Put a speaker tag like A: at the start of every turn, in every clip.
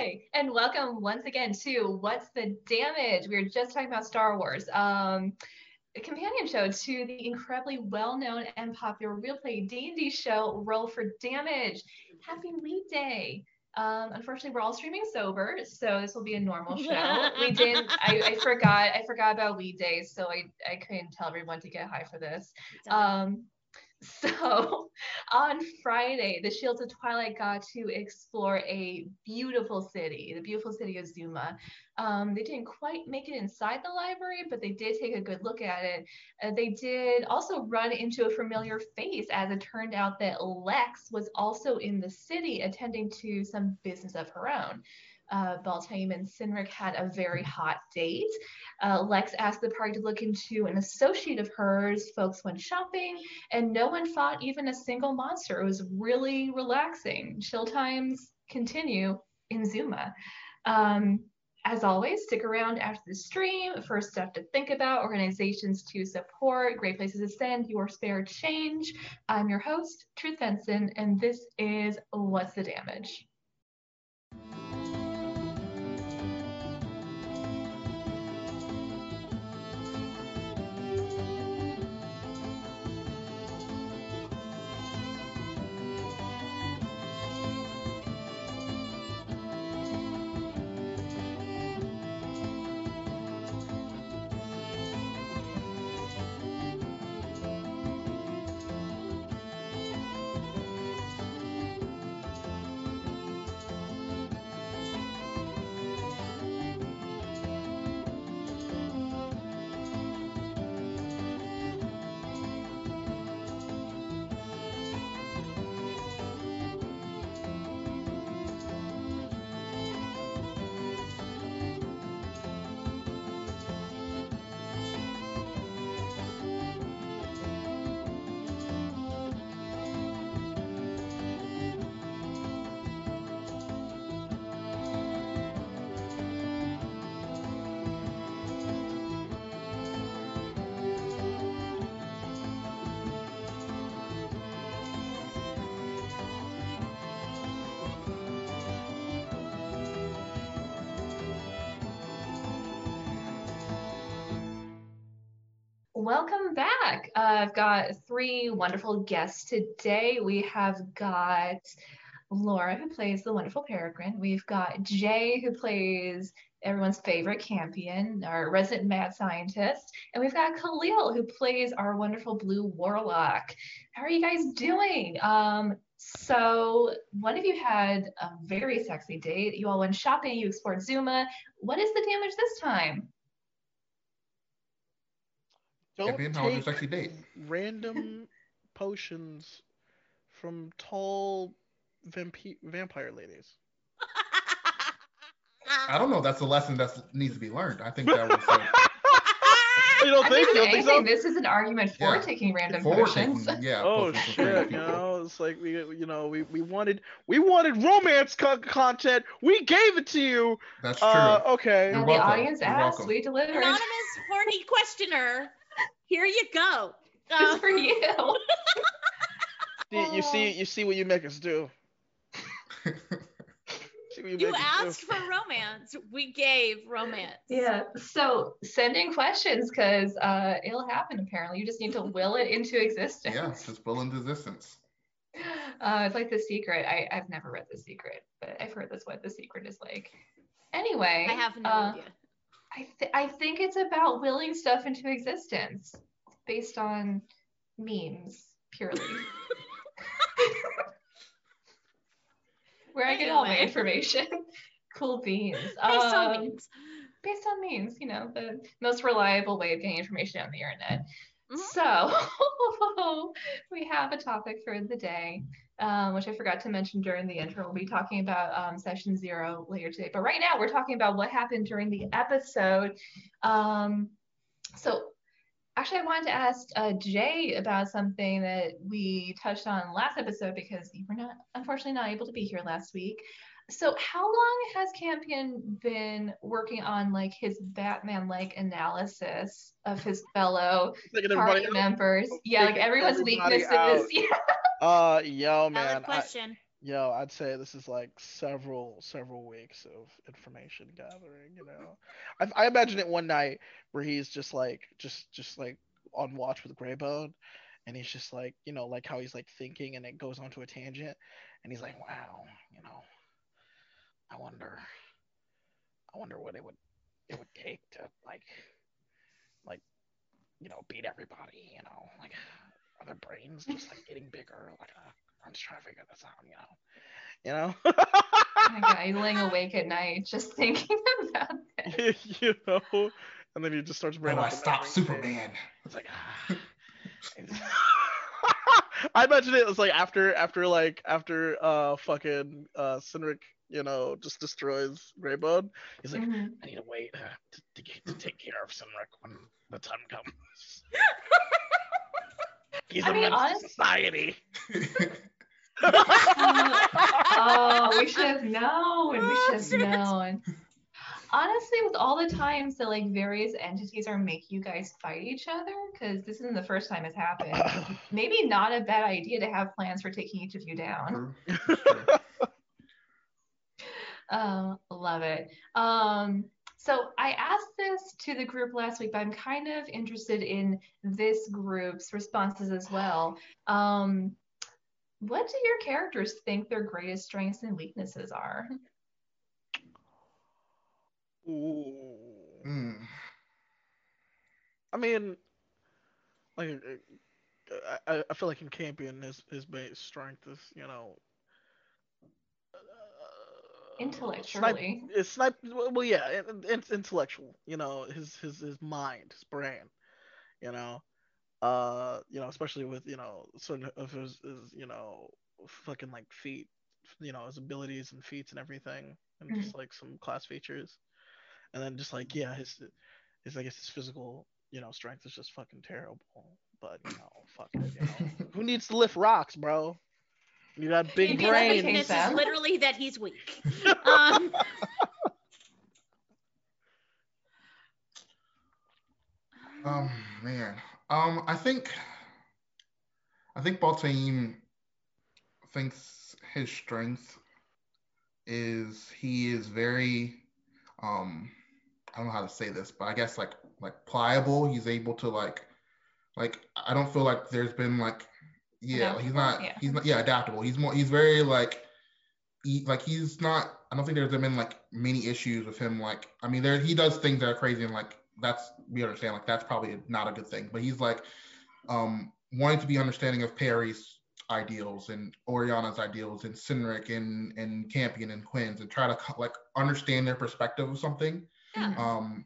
A: Hi, and welcome once again to What's the Damage? We were just talking about Star Wars. Um, a companion show to the incredibly well-known and popular real play D&D show Roll for Damage. Happy Leap Day. Um, unfortunately, we're all streaming sober, so this will be a normal show. we didn't. I, I, forgot. I forgot about weed days, so I I couldn't tell everyone to get high for this. Um, so on Friday, the Shields of Twilight got to explore a beautiful city, the beautiful city of Zuma. Um, they didn't quite make it inside the library, but they did take a good look at it. Uh, they did also run into a familiar face, as it turned out that Lex was also in the city attending to some business of her own uh, and Cynric had a very hot date. Uh, Lex asked the party to look into an associate of hers. Folks went shopping, and no one fought even a single monster. It was really relaxing. Chill times continue in Zuma. Um, as always, stick around after the stream for stuff to think about, organizations to support, great places to send your spare change. I'm your host, Truth Benson, and this is What's the Damage? Welcome back. Uh, I've got three wonderful guests today. We have got Laura, who plays the wonderful Peregrine. We've got Jay, who plays everyone's favorite Campion, our resident mad scientist. And we've got Khalil, who plays our wonderful blue warlock. How are you guys doing? Um, so, one of you had a very sexy date. You all went shopping, you explored Zuma. What is the damage this time?
B: Don't take how was your sexy date? random potions from tall vampi- vampire ladies.
C: I don't know. That's the lesson that needs to be learned. I think that was. Like,
A: you don't think, you don't think so? This is an argument for yeah. taking random for potions.
B: Taking, yeah. Oh shit! You know, it's like we, you know, we, we wanted we wanted romance co- content. We gave it to you.
C: That's uh,
B: true. okay.
A: And the audience You're asked, welcome. we delivered.
D: Anonymous horny questioner here you go.
A: Uh, for you.
B: you, you see, you see what you make us do.
D: you, you asked for romance. We gave romance.
A: Yeah. So sending questions because uh, it'll happen. Apparently, you just need to will it into existence.
C: Yeah, just will into existence.
A: Uh, it's like The Secret. I, I've never read The Secret, but I've heard that's what The Secret is like. Anyway,
D: I have no uh, idea.
A: I, th- I think it's about willing stuff into existence based on memes purely. Where I get all my information. cool beans.
D: Based um, on memes.
A: Based on memes, you know, the most reliable way of getting information on the internet. Mm-hmm. So we have a topic for the day, um, which I forgot to mention during the intro. We'll be talking about um, session zero later today. But right now, we're talking about what happened during the episode. Um, so actually, I wanted to ask uh, Jay about something that we touched on last episode because you were not, unfortunately, not able to be here last week. So, how long has Campion been working on like his Batman-like analysis of his fellow party members? Yeah, like everyone's weaknesses.
B: Yeah. Uh, yo, man.
D: question.
B: Yo, I'd say this is like several several weeks of information gathering. You know, I, I imagine it one night where he's just like just just like on watch with Greybone, and he's just like you know like how he's like thinking and it goes onto a tangent, and he's like, wow, you know, I wonder, I wonder what it would it would take to like like you know beat everybody. You know, like are their brains just like getting bigger? Like uh, I'm just trying to figure this out. You know, you know.
A: oh my God, laying awake at night just thinking about
B: it. you know, and then he just starts.
C: bringing Oh, I stopped Superman.
B: It's like. Ah. I imagine it was like after after like after uh fucking uh Cynric, you know, just destroys Greybone. He's like, mm-hmm. I need to wait uh, to, to, get, to take care of Cynric when the time comes. He's I a mean, honest- society.
A: oh, we should have known. We should have known. Honestly, with all the times that like various entities are make you guys fight each other, because this isn't the first time it's happened. maybe not a bad idea to have plans for taking each of you down. uh, love it. Um, so I asked this to the group last week, but I'm kind of interested in this group's responses as well. Um, what do your characters think their greatest strengths and weaknesses are?
B: Ooh. Mm. I mean, like, I, I feel like in Campion, his his base strength is, you know,
A: intellectually.
B: Snipe, it's snipe. Well, yeah, it's intellectual. You know, his his his mind, his brain. You know, uh, you know, especially with you know certain of his, his you know fucking like feet, you know, his abilities and feats and everything, and mm-hmm. just like some class features, and then just like yeah, his his I guess his physical you know strength is just fucking terrible. But you know, fuck it. You know, who needs to lift rocks, bro? You got big Maybe brain.
D: Weakness is literally that he's weak. Um,
C: um man. Um I think I think Baltaim thinks his strength is he is very um I don't know how to say this, but I guess like like pliable. He's able to like like I don't feel like there's been like yeah, he's not. Yeah. He's not. Yeah, adaptable. He's more. He's very like. He, like he's not. I don't think there's been like many issues with him. Like I mean, there he does things that are crazy and like that's we understand. Like that's probably not a good thing. But he's like um wanting to be understanding of Perry's ideals and Oriana's ideals and Cynric and and Campion and Quinn's and try to like understand their perspective of something. Yeah. Um,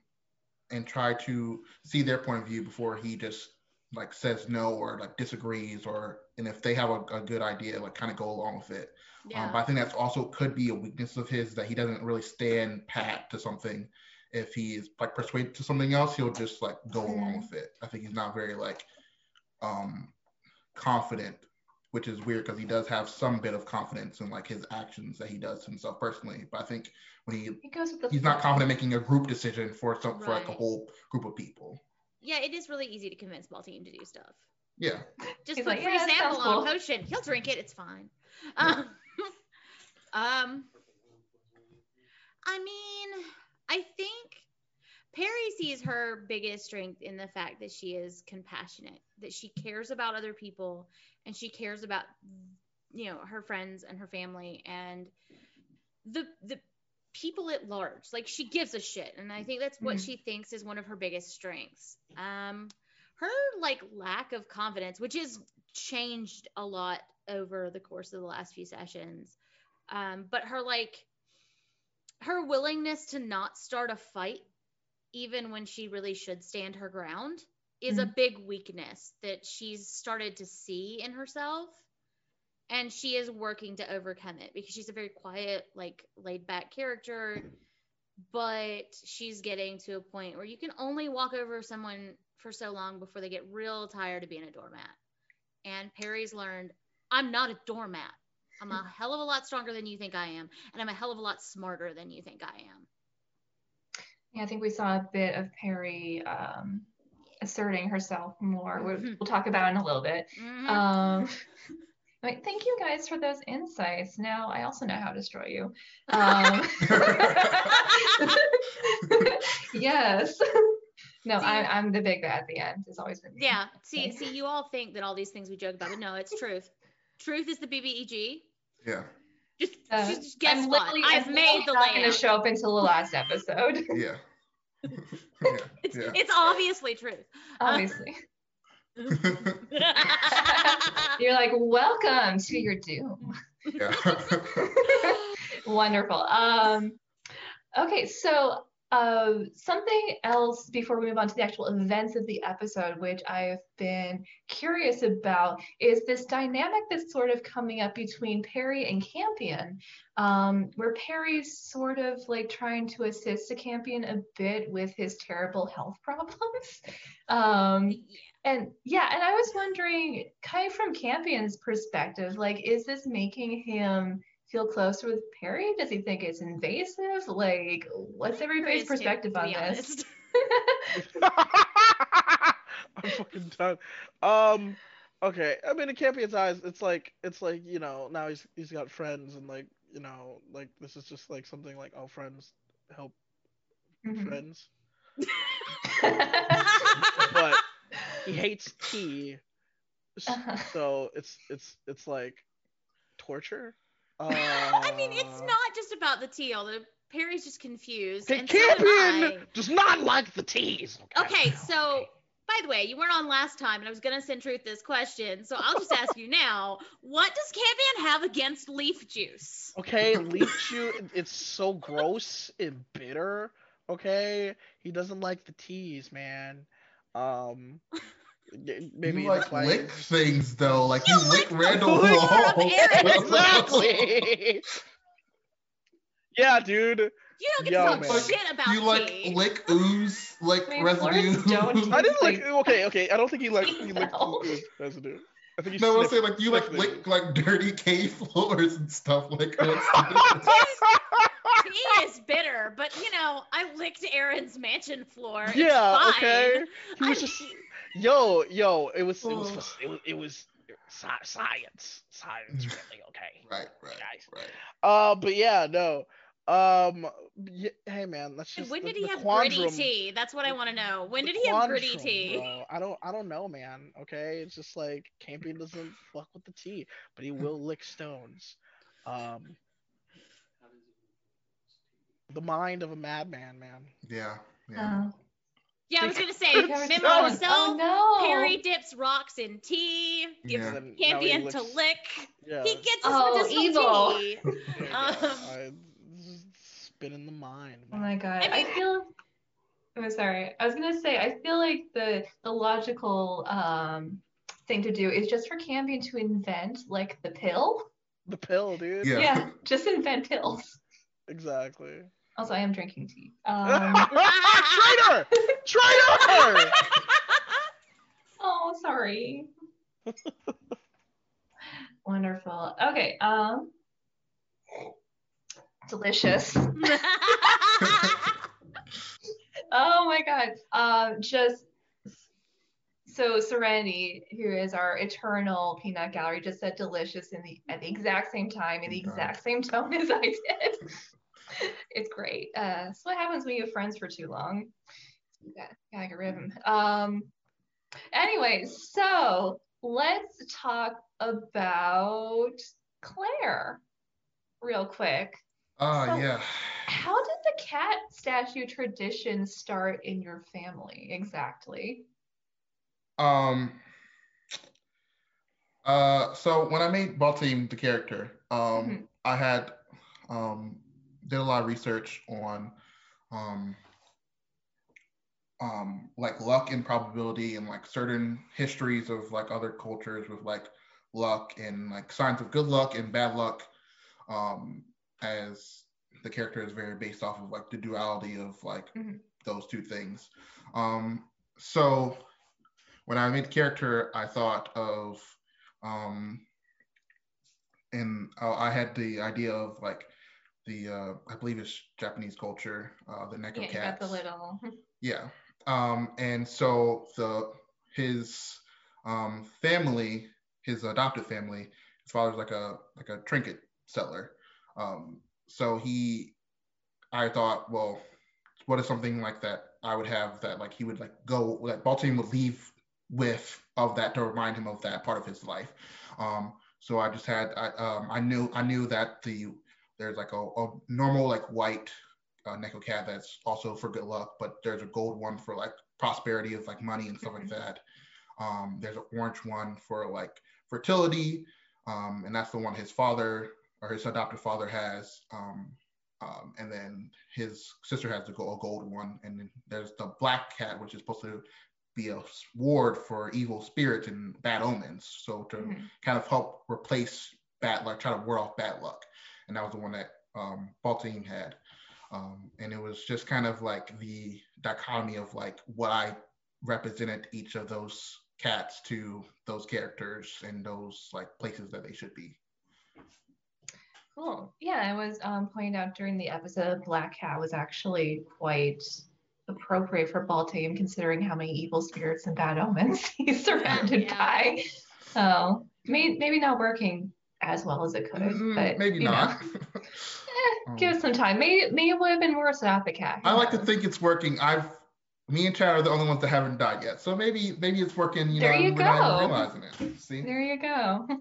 C: and try to see their point of view before he just like says no or like disagrees or and if they have a, a good idea like kind of go along with it um, yeah. um, but i think that's also could be a weakness of his that he doesn't really stand pat to something if he is like persuaded to something else he'll just like go mm-hmm. along with it i think he's not very like um confident which is weird because he does have some bit of confidence in like his actions that he does himself personally but i think when he, he he's not confident making a group decision for some right. for like a whole group of people
D: yeah, it is really easy to convince Baltaim to do stuff.
C: Yeah.
D: Just He's put like, free yeah, sample on cool. a potion. He'll drink it. It's fine. Um, um, I mean, I think Perry sees her biggest strength in the fact that she is compassionate, that she cares about other people, and she cares about, you know, her friends and her family, and the the people at large. Like she gives a shit, and I think that's what mm. she thinks is one of her biggest strengths. Um, her like lack of confidence, which has changed a lot over the course of the last few sessions. Um, but her like her willingness to not start a fight, even when she really should stand her ground, is mm. a big weakness that she's started to see in herself and she is working to overcome it because she's a very quiet like laid back character. But she's getting to a point where you can only walk over someone for so long before they get real tired of being a doormat. And perry's learned i'm not a doormat. I'm a hell of a lot stronger than you think i am and i'm a hell of a lot smarter than you think i am.
A: Yeah i think we saw a bit of perry um, asserting herself more. We'll, we'll talk about in a little bit. Mm-hmm. um, Right, thank you guys for those insights. Now I also know how to destroy you. Um, yes. No,
D: See-
A: I, I'm the big bad at the end. It's always been me.
D: Yeah. See, see, you all think that all these things we joke about, but no, it's truth. Truth is the BBEG.
C: Yeah.
D: Just,
A: Uh,
D: just, just guess
A: I'm
D: what? I've
A: I'm
D: made
A: literally
D: the
A: not going to show up until the last episode,
C: Yeah. yeah.
D: It's,
C: Yeah.
D: it's obviously truth.
A: obviously. You're like, welcome to your doom.
C: yeah.
A: Wonderful. Um, okay, so uh, something else before we move on to the actual events of the episode, which I've been curious about, is this dynamic that's sort of coming up between Perry and Campion, um, where Perry's sort of like trying to assist a Campion a bit with his terrible health problems. Um, and yeah, and I was wondering, kind of from Campion's perspective, like, is this making him feel closer with Perry? Does he think it's invasive? Like, what's everybody's
D: Curious too,
A: perspective on this?
B: I'm fucking done. Um, okay. I mean, in Campion's eyes, it's like it's like you know now he's he's got friends and like you know like this is just like something like oh friends help
A: Mhm.
B: friends, but he hates tea,
A: Uh-huh.
B: so it's it's it's like torture. Uh,
D: I mean, it's not just about the tea, although Perry's just confused.
B: The
D: and
B: Campion
D: I.
B: does not like the teas.
D: Okay, so by the way, you weren't on last time, and I was gonna send Truth this question, so I'll just ask you now: What does Campion have against leaf juice?
B: Okay, leaf juice—it's so gross and bitter. Okay, he doesn't like the teas, man. Um, maybe
C: you like
B: why.
C: lick things though, like you,
D: You
C: lick
D: lick the
C: Randall
D: floor
C: Wall.
B: exactly. yeah, dude.
D: You don't get
B: Yo,
D: to talk
B: man.
D: shit about
C: you like
D: tea.
C: lick ooze, like
A: I mean,
C: residue.
A: don't
B: I didn't like.
A: Like-
B: Okay, okay. I don't think he like. He licked
A: No.
B: the residue. I think
C: no, I'm saying like you like lick like dirty cave floors and stuff like that.
D: Tea is bitter, but you know, I licked Aaron's mansion floor. It's
B: yeah.
D: fine.
B: Okay. He was
D: I-
B: just. Yo, yo. It was. It was.
A: Ugh.
B: It was. It was science. Science. Really. Okay.
C: right, right,
B: Guys.
C: right.
B: Uh, but yeah, no. Um, y hey man, that's
D: And
B: just
D: when
B: the,
D: did he have
B: quandrum,
D: gritty tea? That's what I want to know. When did he have gritty tea?
B: Bro. I don't, I don't know, man. Okay, it's just like Campion doesn't fuck with the tea, but he will lick stones. Um, the mind of a madman, man.
C: Yeah, yeah.
A: Uh,
D: Yeah, I was gonna say,
A: think I was
D: remember so
A: oh no.
D: Perry dips rocks in tea, gives
C: Yeah.
B: And then now
D: to lick.
B: Yeah.
D: He gets his
A: Oh,
D: medicinal
A: evil.
D: tea.
B: there you go.
D: um,
B: I, spinning the mind.
A: Oh my god.
D: I
A: I, feel I'm sorry. I was gonna say I feel like the the logical um thing to do is just for Campion to invent like the pill.
B: The pill, dude.
C: Yeah, Yeah.
A: just invent pills.
B: Exactly.
A: Also, I am drinking tea. Um,
B: Traitor! Traitor!
A: oh, sorry. Wonderful. Okay. Um, delicious. Oh my god. Um, just so Serenity, who is our eternal peanut gallery, just said delicious in the at the exact same time in the exact same tone as I did. it's great. Uh, that's what happens when you have friends for too long. You gotta, gotta get rid of 'em. Um. Anyway, so let's talk about Claire real quick.
C: Ah,
A: So-
C: yeah.
A: How did the cat statue tradition start in your family exactly?
C: Um. Uh. So when I made Baltimore the character, um,
A: Mhm.
C: I had um did a lot of research on um um like luck and probability and like certain histories of like other cultures with like luck and like signs of good luck and bad luck um as the character is very based off of like the duality of like
A: Mhm.
C: those two things um so when i made the character i thought of um and uh, i had the idea of like the uh i believe it's japanese culture uh the neko
A: Yeah, you got
C: cats
A: the little.
C: yeah. Um, and so the his um, family, his adopted family, his father's like a like a trinket settler. Um, so he, I thought, well, what is something like that I would have that like he would like go like Baltimore would leave with of that to remind him of that part of his life. Um, so I just had I um, I knew I knew that the there's like a, a normal like white uh, Neko cat that's also for good luck, but there's a gold one for like prosperity of like money and stuff like mm-hmm. that. Um, there's an orange one for like fertility, um, and that's the one his father or his adopted father has. Um, um, and then his sister has the gold, gold one, and then there's the black cat, which is supposed to be a ward for evil spirits and bad omens. So to mm-hmm. kind of help replace bad luck, try to ward off bad luck, and that was the one that um, Baltimore had. Um, and it was just kind of like the dichotomy of like what I represented each of those cats to those characters and those like places that they should be.
A: Cool. Yeah, it was um, pointed out during the episode Black Cat was actually quite appropriate for Baltaim considering how many evil spirits and bad omens he's surrounded yeah. by. So maybe maybe not working as well as it could, mm, but
C: maybe not.
A: eh, give it some time. Maybe maybe it would have been worse without the cat.
C: I like to think it's working. I've me and Chad are the only ones that haven't died yet. So maybe maybe it's working, you
A: there
C: know,
A: you
C: we're
A: go.
C: not even realizing it. See?
A: There you go.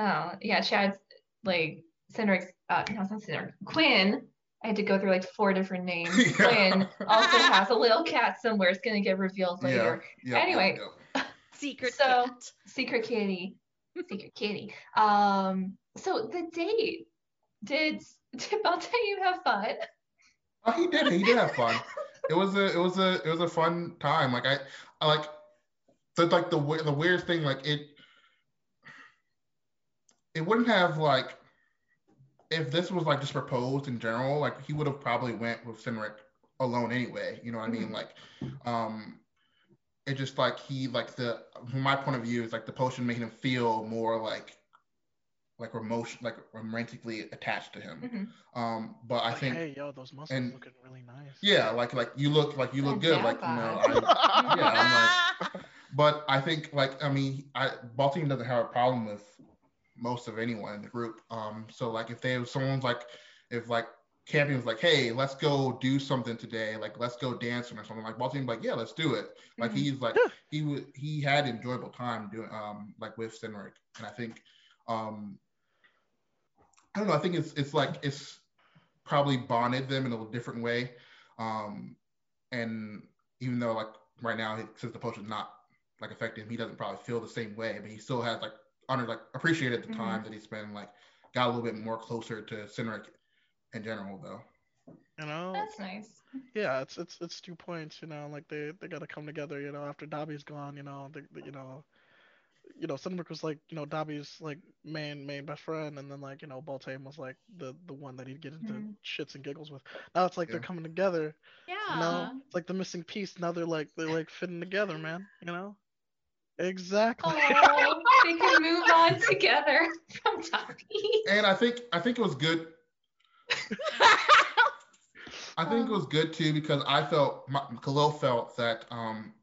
A: Oh, yeah, Chad's like Cynric's, uh, no, it's not Cynric, Quinn. I had to go through like four different names. Yeah. Quinn also has a little cat somewhere. It's gonna get revealed later. Yeah, yeah, anyway,
D: secret
A: so cat. secret kitty, secret kidding. Um, so the date did did Baltaim have fun?
C: Oh, he did. He did have fun. it was a it was a it was a fun time. Like I, I like the like the the weirdest thing like it it wouldn't have like if this was like just proposed in general, like he would have probably went with Cynric alone anyway. You know what I mean? Mm-hmm. Like, um, it just like he like the from my point of view, is like the potion making him feel more like like emotion like romantically attached to him. Mm-hmm. Um, but I think
B: hey yo, those muscles and, looking really nice.
C: Yeah, like like you look like you look good, like you know. I, yeah, I'm like, but I think like I mean, I Baltimore doesn't have a problem with most of anyone in the group. Um, so like if they someone's like if like Campion was like, hey, let's go do something today, like let's go dancing or something. Like Baltimore like, yeah, let's do it. Like mm-hmm. he's like he would he had enjoyable time doing um like with Cynric. And I think um I don't know, I think it's it's like it's probably bonded them in a different way. Um and even though like right now since the potion's not like affecting him, he doesn't probably feel the same way, but he still has like under like appreciated the mm-hmm. time that he spent like got a little bit more closer to Cynric in general though.
B: You know,
A: that's nice.
B: Yeah, it's it's it's two points. You know, like they they got to come together. You know, after Dobby's gone. You know, they, they, you know, you know, Cynric was like you know Dobby's like main main best friend, and then like you know Baltaim was like the the one that he'd get into mm-hmm. shits and giggles with. Now it's like yeah. they're coming together.
D: Yeah.
B: You know, it's like the missing piece. Now they're like they're like fitting together, man. You know. Exactly.
A: Oh, they can move on together from Dobby.
C: And I think I think it was good. I think it was good too because I felt Khalil felt that um,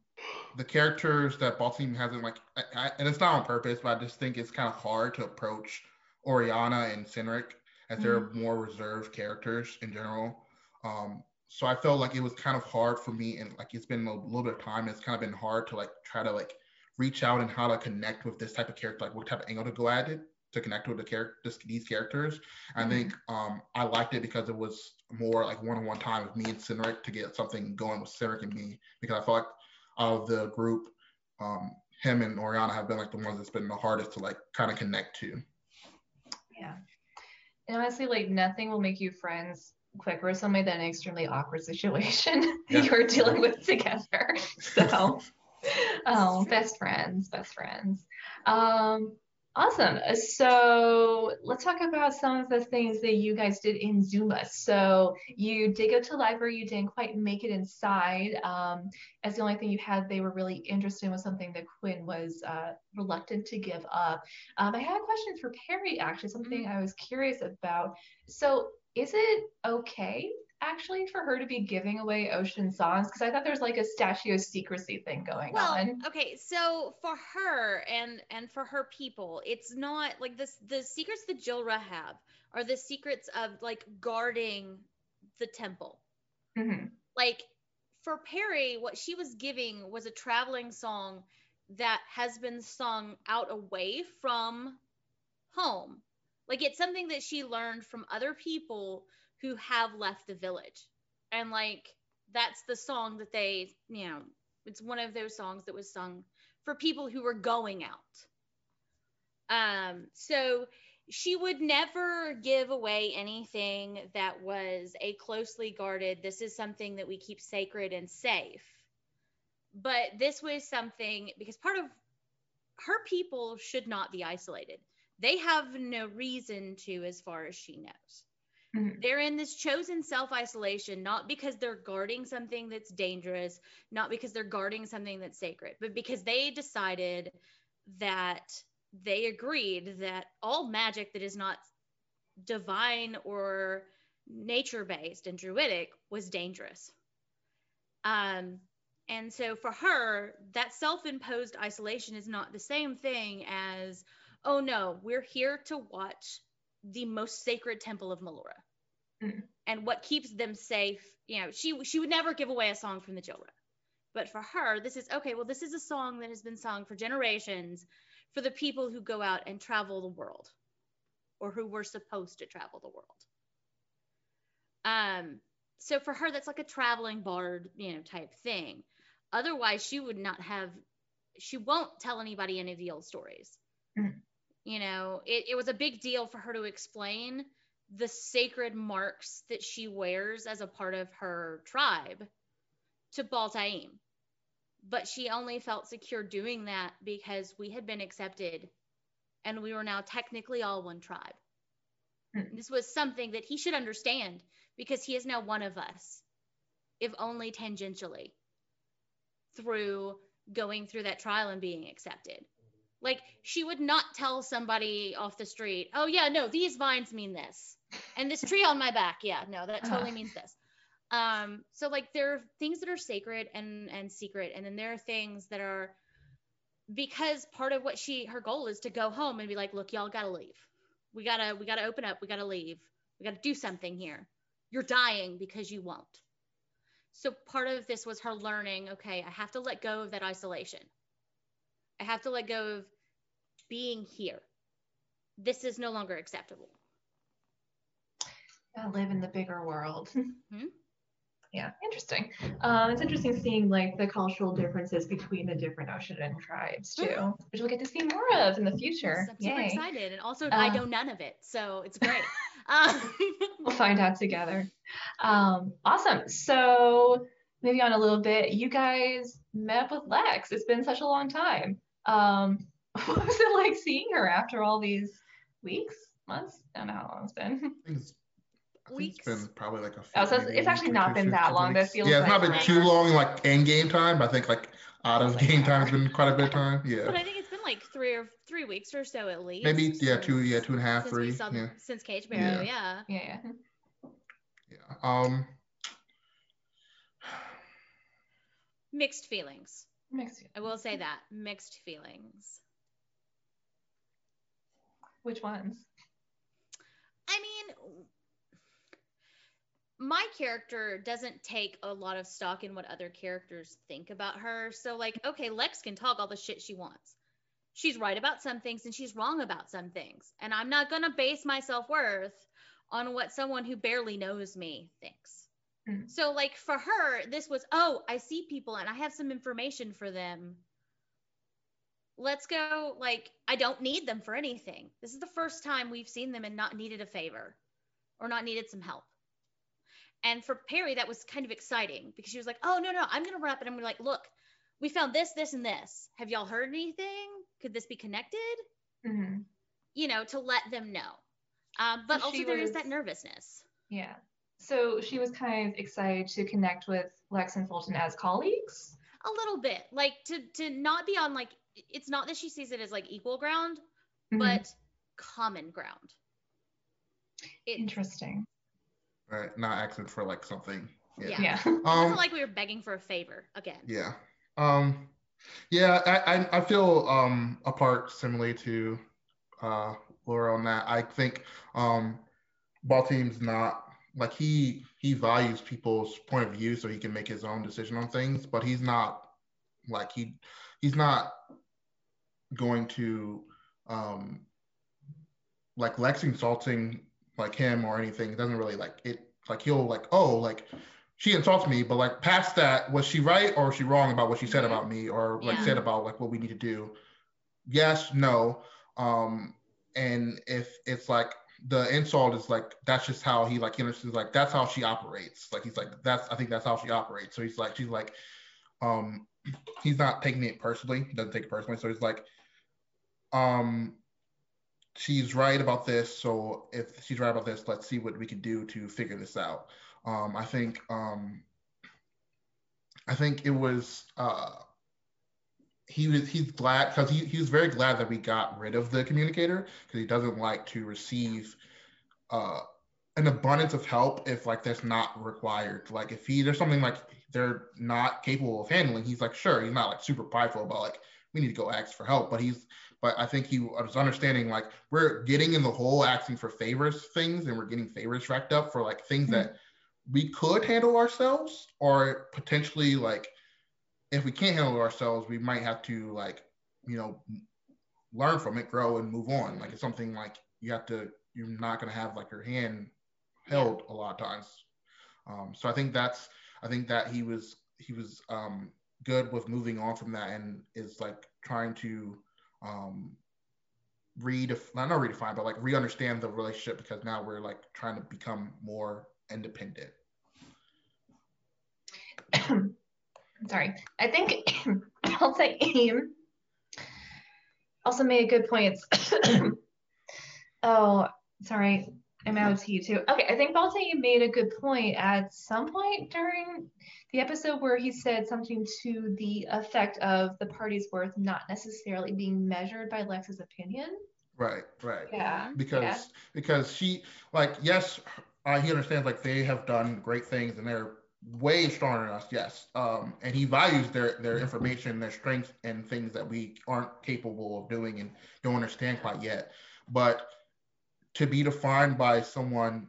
C: the characters that Baltimore hasn't like, I, and it's not on purpose, but I just think it's kind of hard to approach Oriana and Cynric as they're mm-hmm. more reserved characters in general. Um, so I felt like it was kind of hard for me, and like it's been a little bit of time. It's kind of been hard to like try to like reach out and how to connect with this type of character, like what type of angle to go at it to connect with the character, these characters. Mm-hmm. I think um, I liked it because it was more like one-on-one time with me and Cynric to get something going with Cynric and me because I felt like out of the group, um, him and Oriana have been like the ones that's been the hardest to like kind of connect to.
A: Yeah. And honestly, like nothing will make you friends quicker with somebody than an extremely awkward situation yeah. you're dealing with together. So oh, best friends, best friends. Um, awesome. So let's talk about some of the things that you guys did in Zuma. So you did go to the library, you didn't quite make it inside. Um, as the only thing you had they were really interested in was something that Quinn was uh, reluctant to give up. Um, I had a question for Perry, actually, something mm-hmm. I was curious about. So is it okay actually for her to be giving away ocean songs? Because I thought there was like a statue of secrecy thing going
D: well,
A: on.
D: okay, so for her and and for her people, it's not like this. The secrets that Jilra have are the secrets of like guarding the temple.
A: Mhm.
D: like for Perry, what she was giving was a traveling song that has been sung out away from home. Like it's something that she learned from other people who have left the village. And like that's the song that they, you know, it's one of those songs that was sung for people who were going out. Um so she would never give away anything that was a closely guarded this is something that we keep sacred and safe but this was something because part of her people should not be isolated they have no reason to as far as she knows
A: Mhm.
D: they're in this chosen self isolation not because they're guarding something that's dangerous not because they're guarding something that's sacred but because they decided that they agreed that all magic that is not divine or nature based and druidic was dangerous. Um, and so for her, that self imposed isolation is not the same thing as, oh no, we're here to watch the most sacred temple of Melora.
A: Mm.
D: And what keeps them safe, you know, she she would never give away a song from the Jilra. But for her, this is okay, well, this is a song that has been sung for generations for the people who go out and travel the world or who were supposed to travel the world. Um, so for her, that's like a traveling bard, you know, type thing. Otherwise, she would not have, she won't tell anybody any of the old stories.
A: Mhm.
D: You know, it, it was a big deal for her to explain the sacred marks that she wears as a part of her tribe to Baltaim but she only felt secure doing that because we had been accepted and we were now technically all one tribe.
A: Hmm.
D: This was something that he should understand because he is now one of us, if only tangentially, through going through that trial and being accepted. Like, she would not tell somebody off the street, oh, yeah, no, these vines mean this. And this tree on my back, yeah, no, that totally means this. Um so like there are things that are sacred and and secret and then there are things that are because part of what she her goal is to go home and be like look y'all gotta leave. We gotta we gotta open up. We gotta leave. We gotta do something here. You're dying because you won't. So part of this was her learning okay i have to let go of that isolation. I have to let go of being here this is no longer acceptable
A: Gotta live in the bigger world.
D: Mhm.
A: Yeah, interesting. Um, it's interesting seeing like the cultural differences between the different Oceanian tribes too,
D: Mhm.
A: which we'll get to see more of in the future.
D: I'm super excited. And also, I
A: Uh,
D: know none of it. So it's great. uh,
A: We'll find out together. Um, awesome. So maybe on a little bit, you guys met up with Lex. It's been such a long time. Um, what was it like seeing her after all these weeks, months? I don't know how long it's been.
C: It's,
D: Weeks.
C: it's been probably like a. few-
A: Oh, so it's- it's actually not been that long, but it feels
C: Yeah, it's not
A: like
C: been too long, like in game time. I think like out of
A: like
C: game time has been quite a bit of time. Yeah.
D: But I think it's been like three or three weeks or so at least.
C: maybe yeah, two yeah, two and a half,
D: since
C: three.
D: saw
C: Yeah,
D: since Cage Barrow, yeah.
A: Yeah, yeah.
C: yeah. Um,
D: Mixed feelings.
A: Mixed.
D: I will say that. Mixed feelings.
A: Which ones?
D: I mean, my character doesn't take a lot of stock in what other characters think about her. So, like, okay, Lex can talk all the shit she wants. She's right about some things and she's wrong about some things. And I'm not going to base my self worth on what someone who barely knows me thinks.
A: Mm.
D: So, like, for her, this was, oh, I see people and I have some information for them. Let's go. Like, I don't need them for anything. This is the first time we've seen them and not needed a favor or not needed some help. And for Perry, that was kind of exciting because she was like, oh, no, no, I'm going to run up and I'm to like, look, we found this, this, and this. Have y'all heard anything? Could this be connected?
A: hmm
D: You know, to let them know. Um, but
A: So
D: also, there is
A: was-
D: that nervousness.
A: Yeah. So she was kind of excited to connect with Lex and Fulton as colleagues.
D: A little bit. Like, to, to not be on, like, it's not that she sees it as like equal ground,
A: Mhm.
D: but common ground. It,
A: interesting.
C: Right. Not asking for like something.
D: Yeah.
A: Yeah.
D: It wasn't
C: Um,
D: like we were begging for a favor again.
C: Yeah. Um yeah, I, I, I feel um a part similarly to uh Laura on that. I think um Baltaim's not like he he values people's point of view so he can make his own decision on things, but he's not like he he's not going to um like Lex insulting like him or anything it doesn't really like it like he'll like oh like she insults me but like past that was she right or was she wrong about what she said about me or like
D: Yeah.
C: said about like what we need to do? Yes no. Um and if it's like the insult is like that's just how he like he understands like that's how she operates. Like he's like that's i think that's how she operates. So he's like she's like um he's not taking it personally he doesn't take it personally. So he's like um she's right about this so if she's right about this let's see what we can do to figure this out. Um i think um i think it was uh he was he's glad because he, he was very glad that we got rid of the communicator because he doesn't like to receive uh an abundance of help if like that's not required. Like if he there's something like they're not capable of handling he's like sure he's not like super prideful about like we need to go ask for help but he's but i think he was understanding like we're getting in the whole asking for favors things and we're getting favors racked up for like things that we could handle ourselves or potentially like if we can't handle ourselves we might have to like you know learn from it grow and move on. Like it's something like you have to you're not going to have like your hand held a lot of times. Um, so i think that's i think that he was he was um, good with moving on from that and is like trying to um, redefine not redefine but like re-understand the relationship because now we're like trying to become more independent
A: Sorry. I think I'll say aim also made a good points. oh, sorry. I'm out to you too. Okay, I think Baltaim made a good point at some point during the episode where he said something to the effect of the party's worth not necessarily being measured by Lex's opinion.
C: right right
A: Yeah.
C: because
A: yeah.
C: because she like yes uh, he understands like they have done great things and they're way stronger than us yes um and he values their their information their strengths and things that we aren't capable of doing and don't understand quite yet but to be defined by someone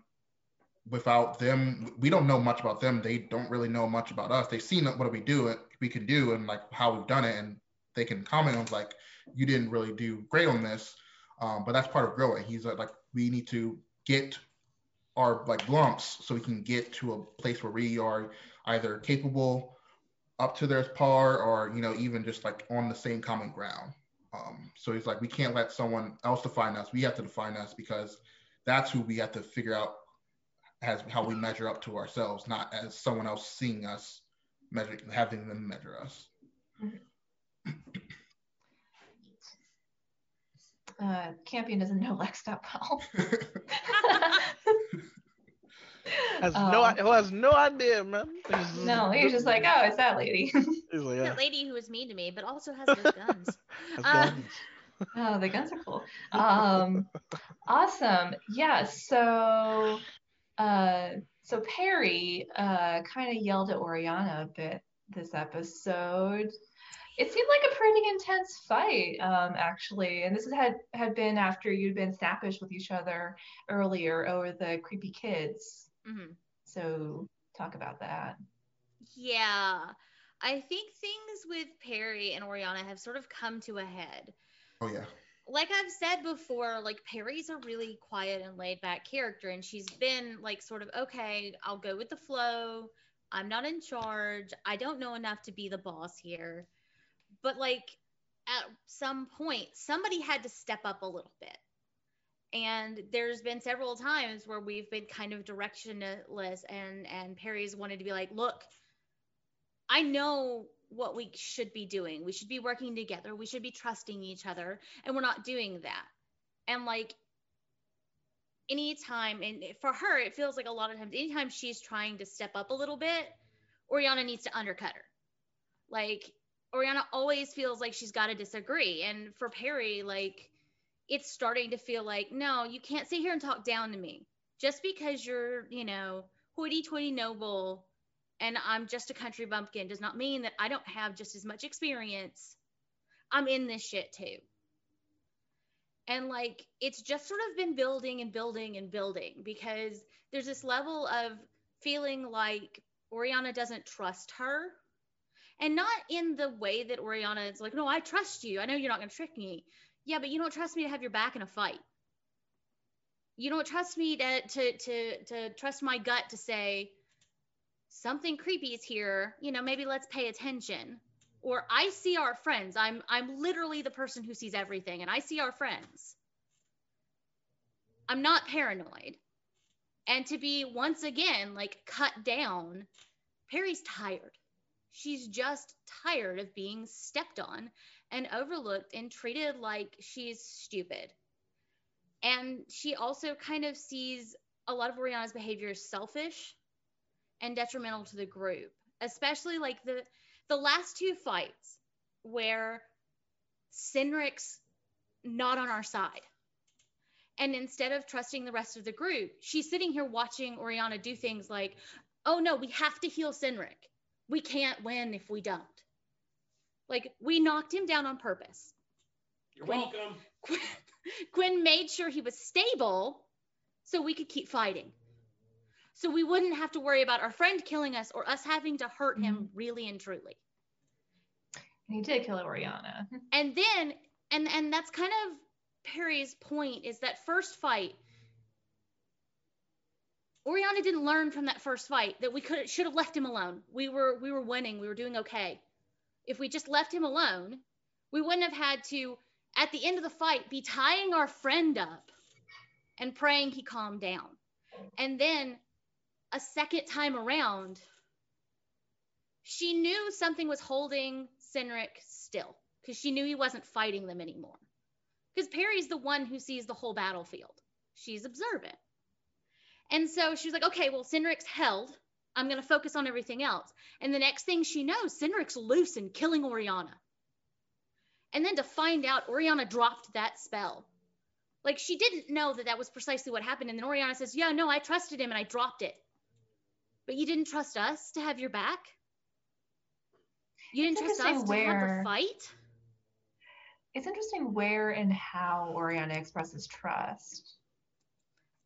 C: without them. We don't know much about them. They don't really know much about us. They've seen what we do we can do and like how we've done it and they can comment on like you didn't really do great on this. Um, but that's part of growing. He's like, like we need to get our like lumps so we can get to a place where we are either capable up to their par or you know even just like on the same common ground um, so he's like we can't let someone else define us we have to define us because that's who we have to figure out as how we measure up to ourselves not as someone else seeing us measure having them measure us
A: Uh, Campion doesn't know Lex that well.
B: Has
A: Um,
B: no, who has no idea, man.
A: no, he's just like, oh, it's that lady.
B: He's like, yeah,
D: That lady who was mean to me, but also has good guns.
B: has
D: uh,
B: guns.
A: Oh, the guns are cool. Um, awesome. Yeah. So, uh, so Perry, uh, kind of yelled at Oriana a bit this episode. It seemed like a pretty intense fight, um, actually. And this had had been after you'd been snappish with each other earlier over the creepy kids.
D: Hmm
A: So, talk about that.
D: Yeah. I think things with Perry and Oriana have sort of come to a head.
C: oh yeah
D: like I've said before, like Perry's a really quiet and laid back character, and she's been like sort of okay, I'll go with the flow. I'm not in charge. I don't know enough to be the boss here. But like at some point, somebody had to step up a little bit. And there's been several times where we've been kind of directionless and and Perry's wanted to be like, look, I know what we should be doing. We should be working together. We should be trusting each other. And we're not doing that. And like anytime, and for her, it feels like a lot of times, anytime she's trying to step up a little bit, Oriana needs to undercut her. Like Oriana always feels like she's got to disagree. And for Perry, like it's starting to feel like, no, you can't sit here and talk down to me. just because you're, you know, hoity toity noble and I'm just a country bumpkin does not mean that I don't have just as much experience. I'm in this shit too. And like, it's just sort of been building and building and building because there's this level of feeling like Oriana doesn't trust her. And not in the way that Oriana is like, no, I trust you. I know you're not going to trick me. Yeah, but you don't trust me to have your back in a fight. You don't trust me to, to, to, to trust my gut to say, something creepy is here. You know, maybe let's pay attention. Or I see our friends. I'm I'm literally the person who sees everything and I see our friends. I'm not paranoid and to be once again like cut down perry's tired she's just tired of being stepped on and overlooked and treated like she's stupid and she also kind of sees a lot of oriana's behavior as selfish and detrimental to the group especially like the the last two fights where Cynric's not on our side and instead of trusting the rest of the group, she's sitting here watching Oriana do things like, oh no, we have to heal Cynric. We can't win if we don't. Like, we knocked him down on purpose.
E: You're Quinn, welcome.
D: Quinn, Quinn made sure he was stable so we could keep fighting. So we wouldn't have to worry about our friend killing us or us having to hurt him mm-hmm. really and truly.
A: He did kill Oriana.
D: And then, and and that's kind of Perry's point is that first fight, Oriana didn't learn from that first fight that we could should have left him alone. We were we were winning. We were doing okay. If we just left him alone, we wouldn't have had to at the end of the fight be tying our friend up and praying he calmed down. And then a second time around, she knew something was holding Cynric still because she knew he wasn't fighting them anymore because Perry's the one who sees the whole battlefield. She's observant. And so she's like, okay, well, Cynric's held. I'm going to focus on everything else. And the next thing she knows, Cynric's loose and killing Oriana. And then to find out, Oriana dropped that spell. Like she didn't know that that was precisely what happened. And then Oriana says, yeah, no, I trusted him and I dropped it. But you didn't trust us to have your back? You didn't trust us to have the fight?
A: it's interesting where and how Oriana expresses trust.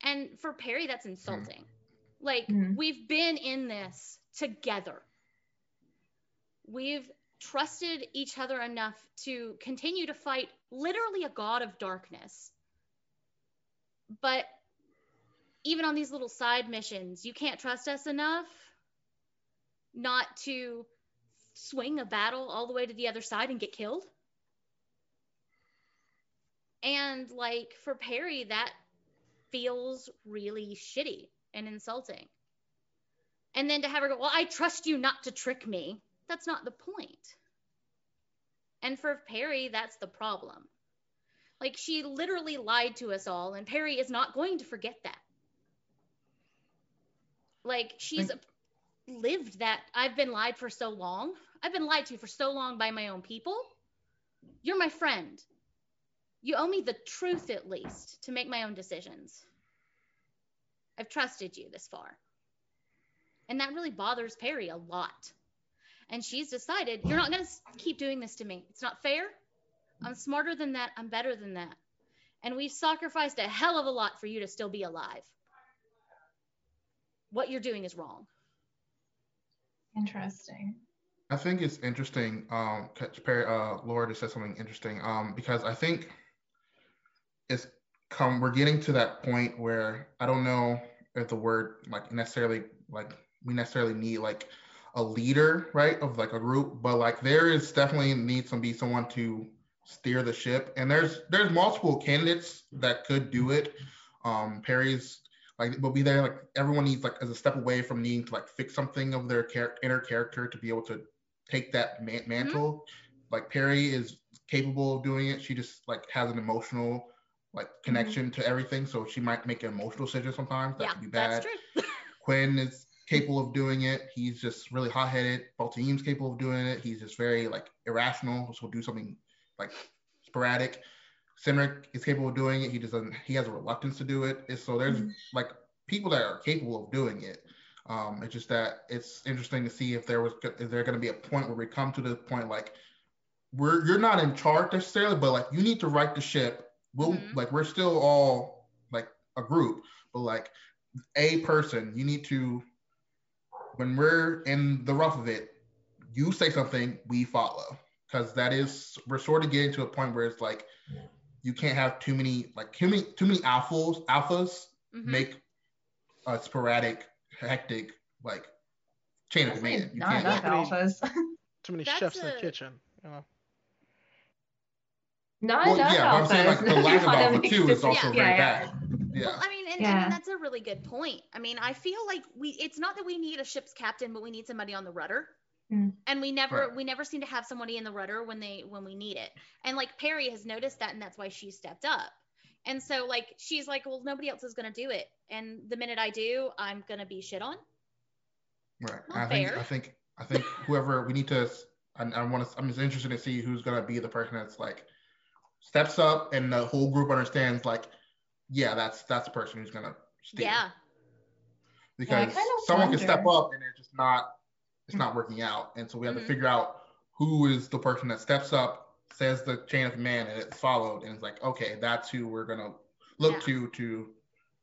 D: And for Perry, that's insulting. Mm. Like, mm. we've been in this together. We've trusted each other enough to continue to fight literally a god of darkness. But even on these little side missions, you can't trust us enough not to swing a battle all the way to the other side and get killed. And like for Perry, that feels really shitty and insulting. And then to have her go, Well, I trust you not to trick me. That's not the point. And for Perry, that's the problem. Like she literally lied to us all, and Perry is not going to forget that. Like she's lived that. I've been lied for so long. I've been lied to for so long by my own people. You're my friend. You owe me the truth at least to make my own decisions. I've trusted you this far. And that really bothers Perry a lot. And she's decided, you're not going to keep doing this to me. It's not fair. I'm smarter than that. I'm better than that. And we've sacrificed a hell of a lot for you to still be alive. What you're doing is wrong.
A: Interesting.
C: I think it's interesting. Um, catch Perry, uh, Laura just said something interesting. Um, because I think it's come we're getting to that point where I don't know if the word like necessarily like we necessarily need like a leader, right, of like a group, but like there is definitely needs to be someone to steer the ship. And there's there's multiple candidates that could do it. Um Perry's like will be there like everyone needs like as a step away from needing to like fix something of their char- inner character to be able to take that man- mantle. Mm-hmm. Like Perry is capable of doing it. She just like has an emotional like connection mm-hmm. to everything. So she might make an emotional decision sometimes. That yeah, could be bad. That's true. Quinn is capable of doing it. He's just really hot headed. Baltaim's capable of doing it. He's just very like irrational. So he'll do something like sporadic. Cynric is capable of doing it. He just doesn't. He has a reluctance to do it. So there's mm-hmm. like people that are capable of doing it. Um, it's just that it's interesting to see if there was is there going to be a point where we come to the point like we're you're not in charge necessarily, but like you need to right the ship. We'll mm-hmm. like we're still all like a group, but like a person, you need to when we're in the rough of it, you say something, we follow. Because that is we're sort of getting to a point where it's like you can't have too many like too many too many alphas alphas mm-hmm. make a sporadic, hectic like chain of command. You
A: can't have alphas.
B: too many chefs a... in the kitchen. You know?
A: Not well, enough yeah, alphas. I'm saying like
C: the lack of alpha too is also yeah, very
D: yeah, bad. Yeah. Well, I mean, and, yeah. and, that's a really good point. I mean, I feel like we it's not that we need a ship's captain, but we need somebody on the rudder. Mm. And we never right. we never seem to have somebody in the rudder when they when we need it. And like Perry has noticed that and that's why she stepped up. And so like she's like, well, nobody else is gonna do it. And the minute I do, I'm gonna be shit on.
C: Right. Not I fair. think I think I think whoever we need to I, I want to I'm just interested to see who's gonna be the person that's like steps up and the whole group understands like, yeah, that's that's the person who's gonna steal.
D: Yeah.
C: Because yeah, someone wonder. can step up and it's just not it's not working out. And so we have mm-hmm. to figure out who is the person that steps up, says the chain of command, and it's followed, and it's like, okay, that's who we're gonna look yeah. to to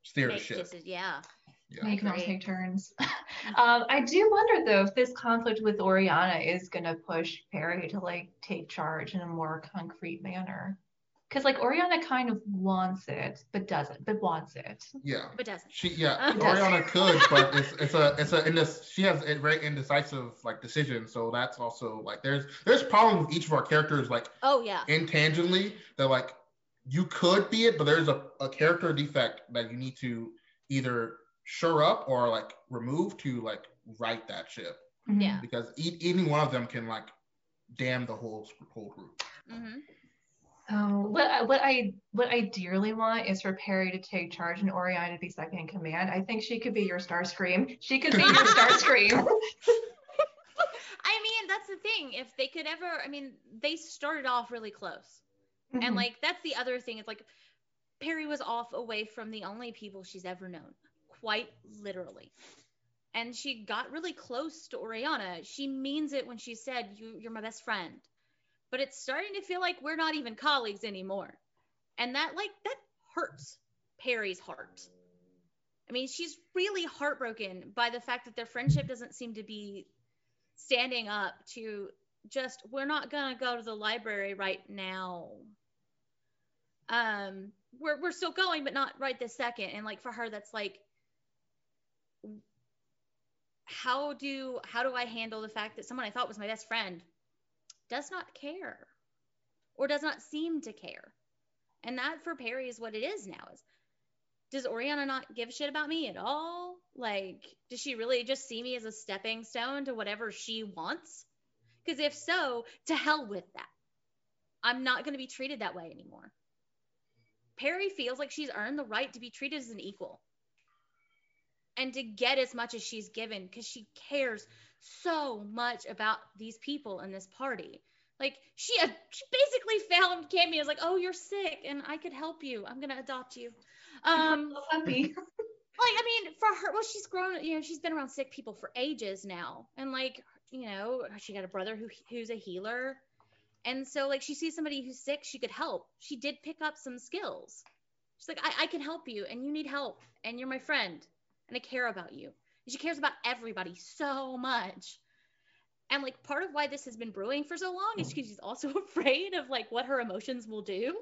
C: steer Make the ship.
D: Kisses, yeah.
A: Yeah. They can all take turns. um, I do wonder though if this conflict with Oriana is gonna push Perry to like take charge in a more concrete manner because like Oriana kind of wants it, but doesn't, but wants it.
C: Yeah.
D: But doesn't.
C: She yeah. Oriana could, but it's it's a it's a in this she has a very indecisive like decision, so that's also like there's there's problems with each of our characters like
D: oh yeah
C: intangibly that like you could be it, but there's a, a character defect that you need to either shore up or like remove to like right that ship.
D: Yeah.
C: Because e- any one of them can like damn the whole whole group.
D: Mm-hmm.
A: Um, what what I what I dearly want is for Perry to take charge and Oriana to be second in command. I think she could be your Starscream. She could be your Starscream.
D: I mean, that's the thing. If they could ever, I mean, they started off really close, mm-hmm. and like that's the other thing. It's like Perry was off away from the only people she's ever known, quite literally. And she got really close to Oriana. She means it when she said, you, "You're my best friend." But it's starting to feel like we're not even colleagues anymore. And that like that hurts Perry's heart. I mean, she's really heartbroken by the fact that their friendship doesn't seem to be standing up to just we're not going to go to the library right now. Um we're we're still going but not right this second and like for her that's like how do how do I handle the fact that someone I thought was my best friend does not care or does not seem to care. And that for Perry is what it is now is does Oriana not give shit about me at all? Like, does she really just see me as a stepping stone to whatever she wants? Because if so, to hell with that. I'm not going to be treated that way anymore. Perry feels like she's earned the right to be treated as an equal and to get as much as she's given because she cares so much about these people in this party. Like she, she basically found Cammy as like, oh, you're sick and I could help you. I'm gonna adopt you. Um,
A: happy.
D: like I mean, for her, well, she's grown. You know, she's been around sick people for ages now, and like, you know, she got a brother who who's a healer, and so like she sees somebody who's sick, she could help. She did pick up some skills. She's like, I, I can help you, and you need help, and you're my friend, and I care about you. She cares about everybody so much. And like part of why this has been brewing for so long is because she's also afraid of like what her emotions will do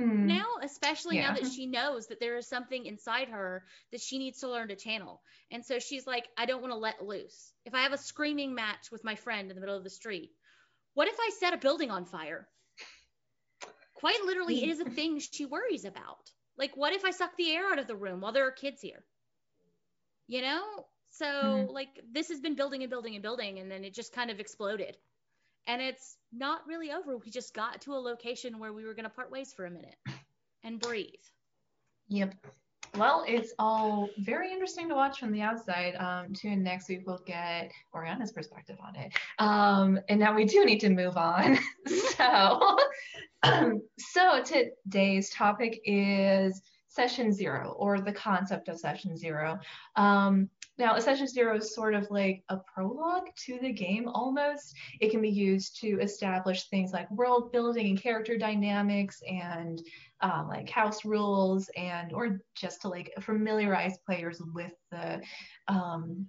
D: mm. now, especially yeah. now that she knows that there is something inside her that she needs to learn to channel. And so she's like, I don't want to let loose. If I have a screaming match with my friend in the middle of the street, what if I set a building on fire? Quite literally, it is a thing she worries about. Like, what if I suck the air out of the room while there are kids here? You know? So mm-hmm. like this has been building and building and building and then it just kind of exploded. And it's not really over. We just got to a location where we were going to part ways for a minute and breathe.
A: Yep. Well, it's all very interesting to watch from the outside. Um, tune next week we'll get Oriana's perspective on it. Um, and now we do need to move on. so, um, so today's topic is session zero or the concept of session zero. Um, now, a session zero is sort of like a prologue to the game almost. It can be used to establish things like world building and character dynamics and um, like house rules and or just to like familiarize players with the um,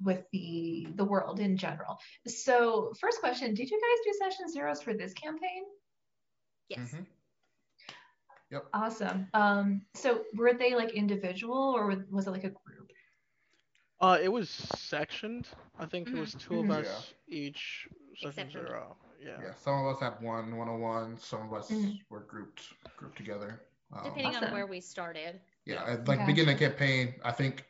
A: with the the world in general. So first question, did you guys do session zeros for this campaign?
D: Yes.
C: Mhm. Yep.
A: Awesome. Um, so were they like individual or was it like a group?
B: Uh, it was sectioned. I think
D: Mhm.
B: it was 2
A: Mhm.
B: of us each session
D: Except for
B: zero. Yeah.
C: Yeah, some of us had one one-on-one. Some of us
A: Mhm.
C: were grouped grouped together. Um,
D: Depending on where we started.
C: yeah, at, like
A: Gotcha.
C: beginning of the campaign, I think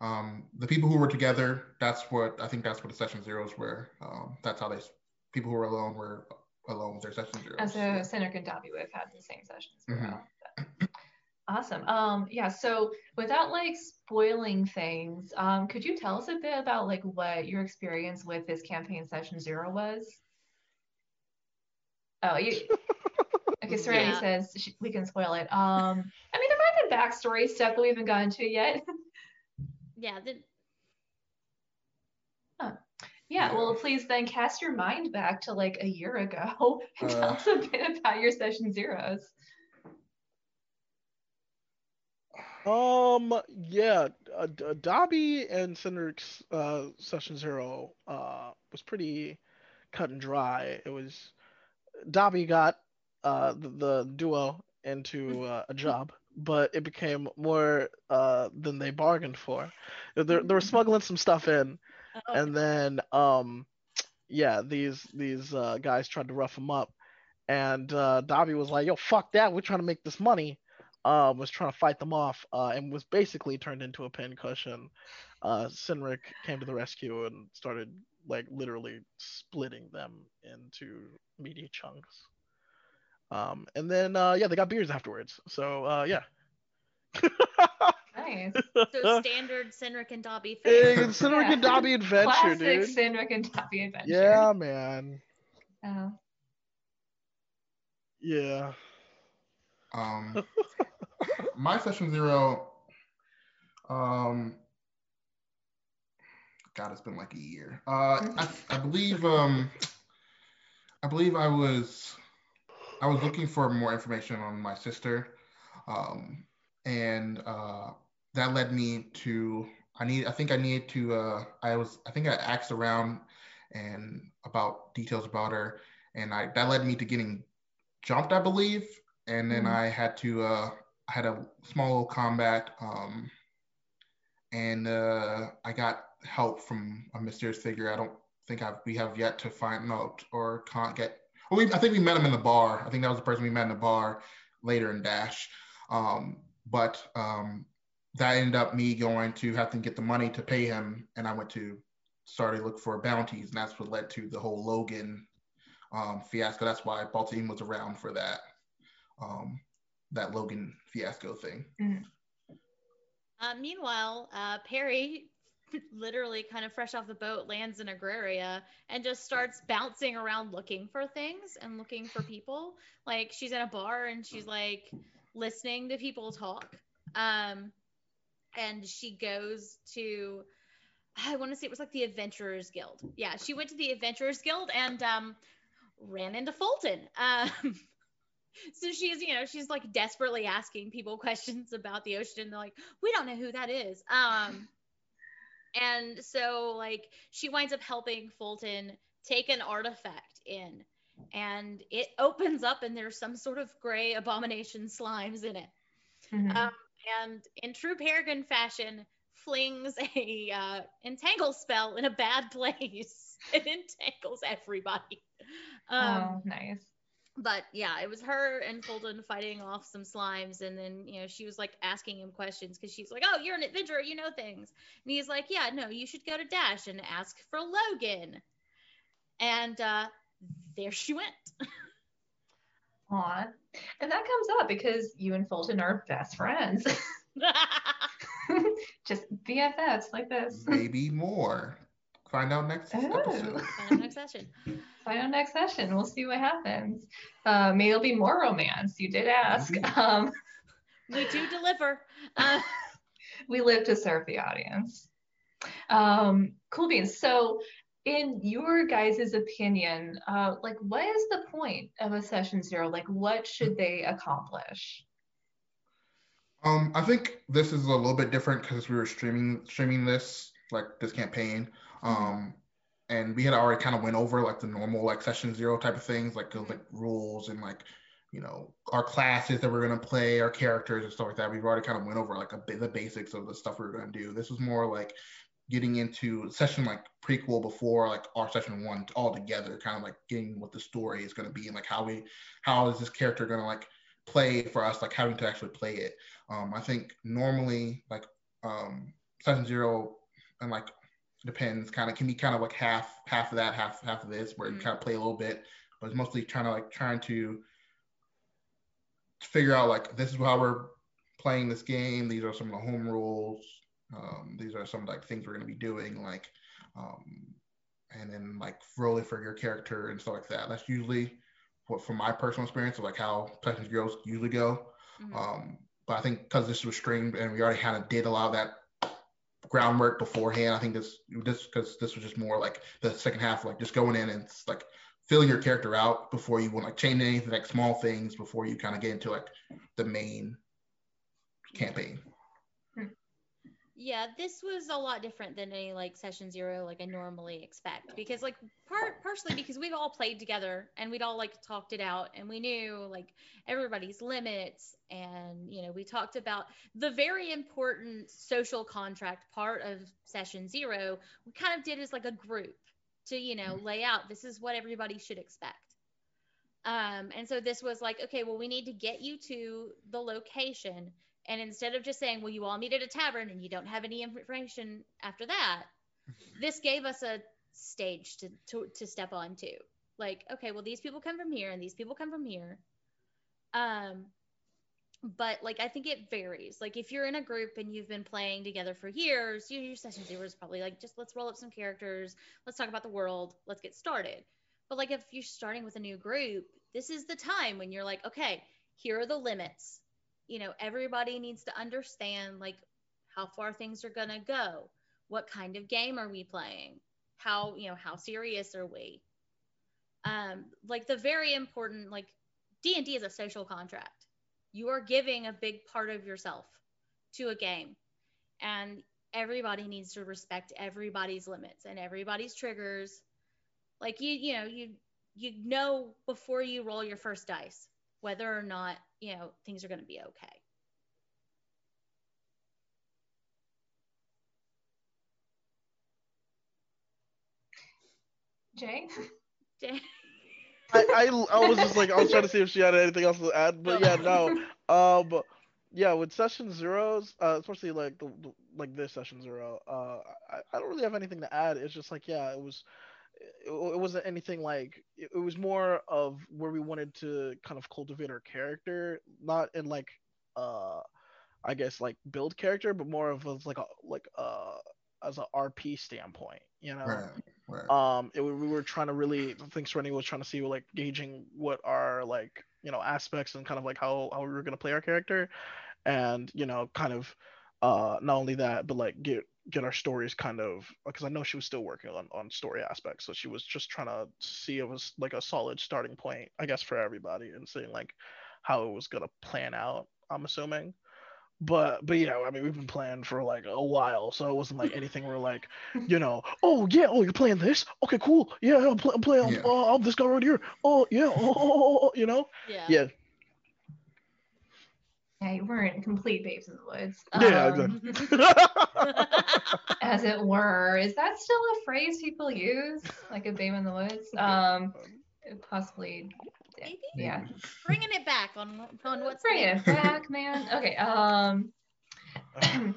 C: um, the people who were together. That's what I think. That's what the session zeros were. Um, that's how they. People who were alone were alone with their session zeros.
A: And so
C: yeah.
A: Cynric and Dobby would have had the same sessions.
C: Mhm.
A: throughout. Awesome. Um, yeah, so without like spoiling things, um, could you tell us a bit about like what your experience with this campaign session zero was? Oh, you okay, Serenity
D: Yeah.
A: says sh we can spoil it. Um, I mean there might have been backstory stuff that we haven't gotten to yet.
D: Yeah. The,
A: Yeah, well, please then cast your mind back to like a year ago and tell
C: Uh,
A: us a bit about your session zeros.
B: Um, yeah, uh, D- uh, Dobby and Cynric's uh, session zero uh, was pretty cut and dry. It was Dobby got uh, the, the duo into uh, a job, but it became more uh, than they bargained for. They, they were smuggling some stuff in,
D: oh,
B: and then um, yeah, these these uh, guys tried to rough him up, and uh, Dobby was like, "Yo, fuck that! We're trying to make this money." Uh, was trying to fight them off, uh, and was basically turned into a pincushion. Uh, Cynric came to the rescue and started like literally splitting them into meaty chunks. Um, and then uh, yeah, they got beers afterwards. So uh, yeah.
A: Nice.
D: so standard Cynric and Dobby
B: Hey,
D: fare.
B: Cynric
A: Yeah.
B: and Dobby adventure,
A: Classic
B: dude.
A: Cynric and Dobby adventure.
B: Yeah, man.
A: Oh.
B: Yeah.
C: Um, my session zero. Um, God, it's been like a year. Uh, I, I believe. Um, I believe I was. I was looking for more information on my sister, um, and uh, that led me to. I need. I think I needed to. Uh, I was. I think I asked around, and about details about her, and I that led me to getting jumped, I believe, and then
A: Mhm.
C: I had to. Uh, I had a small little combat, um, and uh, I got help from a mysterious figure. I don't think I've, we have yet to find out or can't get. Well, we, I think we met him in the bar. I think that was the person we met in the bar later in Dash. Um, but um, that ended up me going to have to get the money to pay him, and I went to started to look for bounties, and that's what led to the whole Logan um, fiasco. That's why Baltimore was around for that um, that Logan fiasco thing.
D: Uh, meanwhile, uh, Perry, literally kind of fresh off the boat, lands in Agraria and just starts bouncing around looking for things and looking for people. Like she's in a bar and she's like listening to people talk. Um, and she goes to, I want to say it was like the Adventurers Guild. Yeah, she went to the Adventurers Guild and um, ran into Fulton. Um, so she's you know she's like desperately asking people questions about the ocean and they're like we don't know who that is um and so like she winds up helping fulton take an artifact in and it opens up and there's some sort of gray abomination slimes in it
A: Mhm.
D: um, and in true Peregrine fashion flings a uh, entangle spell in a bad place. It entangles everybody. Um,
A: oh, nice.
D: but yeah, it was her and Fulton fighting off some slimes, and then you know she was like asking him questions because she's like, "Oh, you're an adventurer, you know things," and he's like, "Yeah, no, you should go to Dash and ask for Logan," and uh, there she went.
A: Aw. And that comes up because you and Fulton are best friends. Just BFFs like this.
C: Maybe more. Find out next
A: Oh.
C: episode.
D: Find out next session.
A: Find out next session. We'll see what happens. Uh, maybe there'll be more romance. You did ask. Um,
D: we do deliver. Uh,
A: we live to serve the audience. Um, cool beans. So, in your guys' opinion, uh, like, what is the point of a session zero? Like, what should they accomplish?
C: Um, I think this is a little bit different because we were streaming streaming this like this campaign. Um, and we had already kind of went over like the normal like session zero type of things, like like rules and like you know our classes that we're gonna play, our characters and stuff like that. We've already kind of went over like a, bit the basics of the stuff we were gonna do. This was more like getting into session like prequel before like our session one all together, kind of like getting what the story is gonna be and like how we how is this character gonna like play for us, like having to actually play it. Um, I think normally like um, session zero and like depends kind of can be kind of like half half of that half half of this where mm-hmm. you kind of play a little bit but it's mostly trying to like trying to figure out like this is how we're playing this game these are some of the home rules um, these are some like things we're going to be doing like um, and then like rolling for your character and stuff like that that's usually what from my personal experience of like how session zeros usually go mm-hmm. um, but i think because this was streamed and we already kind of did a lot of that groundwork beforehand. I think this this because this was just more like the second half, like just going in and like filling your character out before you want like change anything, like small things before you kind of get into like the main campaign.
D: Yeah, this was a lot different than any like session zero like I normally expect. Because like part partially because we've all played together and we'd all like talked it out and we knew like everybody's limits and you know we talked about the very important social contract part of session zero we kind of did as like a group to you know lay out this is what everybody should expect. Um and so this was like okay well we need to get you to the location and instead of just saying, well, you all meet at a tavern and you don't have any information after that, this gave us a stage to, to, to step on to. Like, okay, well, these people come from here and these people come from here. Um, but like, I think it varies. Like, if you're in a group and you've been playing together for years, your session zero is probably like, just let's roll up some characters, let's talk about the world, let's get started. But like, if you're starting with a new group, this is the time when you're like, okay, here are the limits you know, everybody needs to understand like how far things are going to go. What kind of game are we playing? How, you know, how serious are we? Um, like the very important, like D&D is a social contract. You are giving a big part of yourself to a game. And everybody needs to respect everybody's limits and everybody's triggers. Like you, you know, you you know before you roll your first dice whether or not, you know, things are going to be okay.
A: Jay?
D: Jay?
B: I, I, I was just like I was trying to see if she had anything else to add, but yeah, no. Um, yeah, with session zeros, uh, especially like the, the, like this session zero, uh, I, I don't really have anything to add. It's just like yeah, it was it, it wasn't anything like it, it was more of where we wanted to kind of cultivate our character, not in like uh I guess like build character, but more of a, like a like uh as a RP standpoint, you know.
C: Right, right.
B: Um, it, we were trying to really think Serenity was trying to see like gauging what are like you know aspects and kind of like how how we were gonna play our character, and you know kind of uh not only that but like get get our stories kind of because I know she was still working on on story aspects, so she was just trying to see it was like a solid starting point, I guess, for everybody and seeing like how it was gonna plan out. I'm assuming, but but yeah, I mean we've been playing for like a while, so it wasn't like anything where like you know, oh yeah, oh you're playing this, okay, cool, yeah, I'm, play, I'm playing, yeah. oh, I'm this guy right here, oh yeah, oh, oh, oh, oh you know,
D: yeah,
B: yeah,
A: yeah, you weren't complete babes in the woods.
B: Yeah,
A: um,
B: exactly.
A: as it were. Is that still a phrase people use? Like a babe in the woods? Um, possibly.
D: Maybe?
A: Yeah.
D: Bringing it back on on what's
A: Bring it back, man. Okay. Um.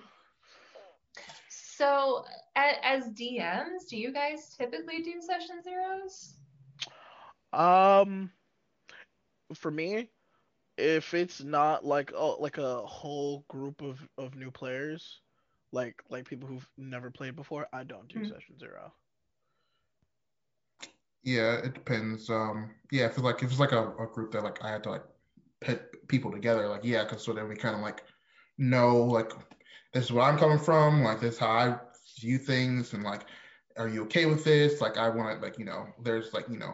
A: so, as, as DMs, do you guys typically do session zeros?
B: Um, for me, if it's not like oh like a whole group of of new players, like like people who've never played before, I don't do mm-hmm. session zero.
C: Yeah, it depends. Um, yeah, if it's like if it's like a, a group that like I had to like put people together. Like, yeah, because so then we kind of like know like this is where I'm coming from, like this is how I view things, and like, are you okay with this? Like, I want to like you know, there's like you know,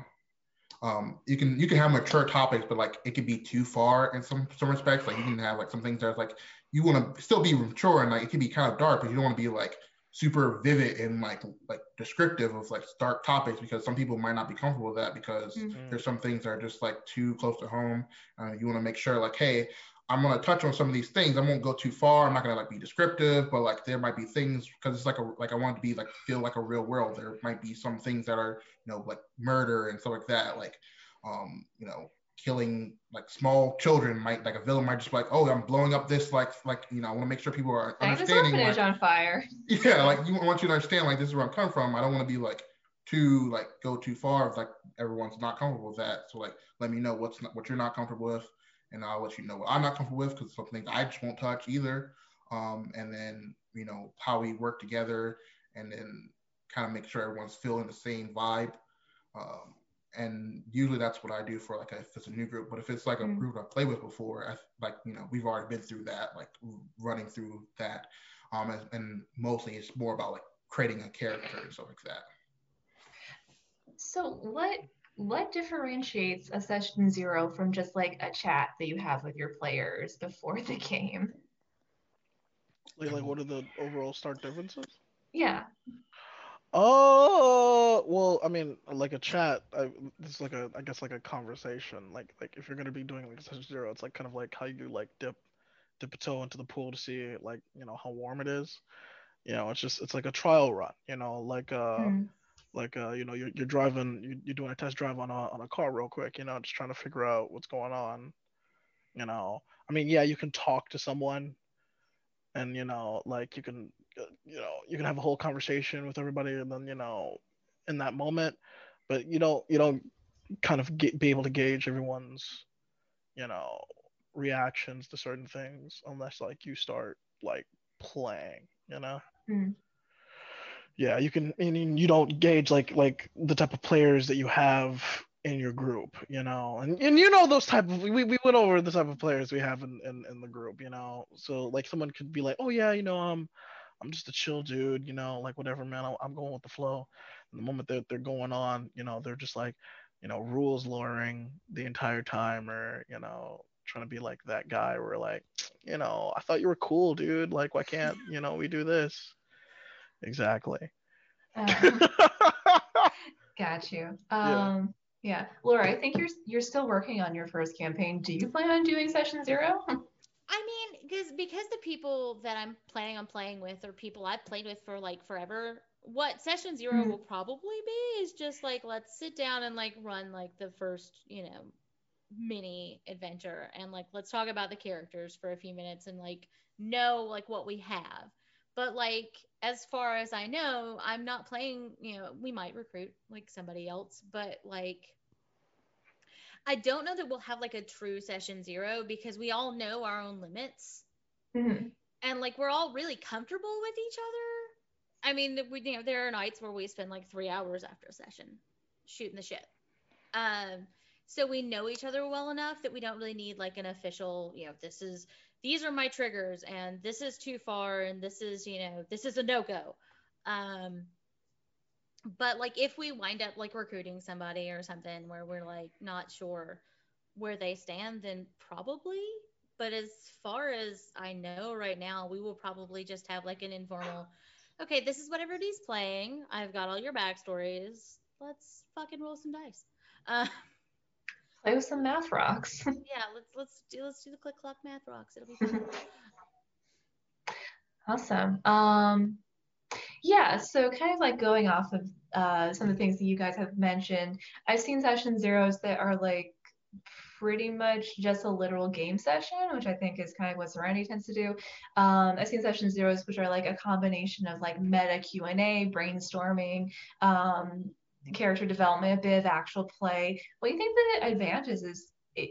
C: um, you can you can have mature topics, but like it could be too far in some some respects. Like you can have like some things that's like you want to still be mature and like it can be kind of dark, but you don't want to be like super vivid and like like descriptive of like dark topics because some people might not be comfortable with that because mm-hmm. there's some things that are just like too close to home. Uh, you want to make sure like, hey, I'm gonna touch on some of these things. I won't go too far. I'm not gonna like be descriptive, but like there might be things because it's like a like I want it to be like feel like a real world. There might be some things that are you know like murder and stuff like that. Like um you know killing like small children might like a villain might just be like oh I'm blowing up this like like you know I want to make sure people are understanding.
A: Like, on fire.
C: Yeah, like you I want you to understand like this is where I'm coming from. I don't want to be like too like go too far if like everyone's not comfortable with that. So like let me know what's not, what you're not comfortable with and I'll let you know what I'm not comfortable with because some things I just won't touch either. Um, and then you know how we work together, and then kind of make sure everyone's feeling the same vibe. Um, and usually that's what I do for like a, if it's a new group. But if it's like a mm-hmm. group I played with before, I, like you know we've already been through that, like running through that. Um, and, and mostly it's more about like creating a character and stuff like that.
A: So what what differentiates a session zero from just like a chat that you have with your players before the game?
B: Like, like what are the overall start differences?
A: Yeah.
B: Oh well, I mean, like a chat. I, is like a, I guess like a conversation. Like, like if you're gonna be doing like a session zero, it's like kind of like how you like dip, dip a toe into the pool to see like you know how warm it is. You know, it's just it's like a trial run. You know, like uh, mm like uh, you know you're, you're driving you're doing a test drive on a on a car real quick you know just trying to figure out what's going on you know. I mean yeah you can talk to someone and you know like you can uh, you know you can have a whole conversation with everybody and then you know in that moment. But you don't you don't kind of get, be able to gauge everyone's you know reactions to certain things unless like you start like playing you know? Mm yeah you can I mean, you don't gauge like like the type of players that you have in your group you know? And, and you know those type of we, we went over the type of players we have in, in, in the group you know? So like someone could be like oh yeah you know i'm i'm just a chill dude you know like whatever man i'm going with the flow. And the moment that they're going on you know they're just like you know rules lawyering the entire time or you know trying to be like that guy where like you know i thought you were cool dude. Like why can't you know we do this exactly. Um,
A: got you. Um, yeah. yeah, Laura, I think you're you're still working on your first campaign. Do you plan on doing session zero?
D: I mean, because because the people that I'm planning on playing with are people I've played with for like forever. What session 0 mm-hmm. will probably be is just like let's sit down and like run like the first you know mini adventure and like let's talk about the characters for a few minutes and like know like what we have but like as far as I know, I'm not playing, you know, we might recruit like somebody else, but like I don't know that we'll have like a true session zero because we all know our own limits. Mm-hmm. And like we're all really comfortable with each other. I mean, we, you know, there are nights where we spend like three hours after a session shooting the shit. Um, so we know each other well enough that we don't really need like an official, you know, this is these are my triggers and this is too far and this is you know this is a no-go. Um but like if we wind up like recruiting somebody or something where we're like not sure where they stand then probably. But as far as i know right now we will probably just have like an informal okay this is what everybody's playing. I've got all your backstories. Let's fucking roll some dice. Uh,
A: Play with some math rocks.
D: yeah, let's let's do let's do the click clock math rocks. It'll be fun.
A: awesome. Um, yeah, so kind of like going off of uh, some of the things that you guys have mentioned, I've seen session zeros that are like pretty much just a literal game session, which I think is kind of what Serenity tends to do. Um, I've seen session zeros, which are like a combination of like meta Q and A, brainstorming, um, character development, a bit of actual play. What do you think the advantages is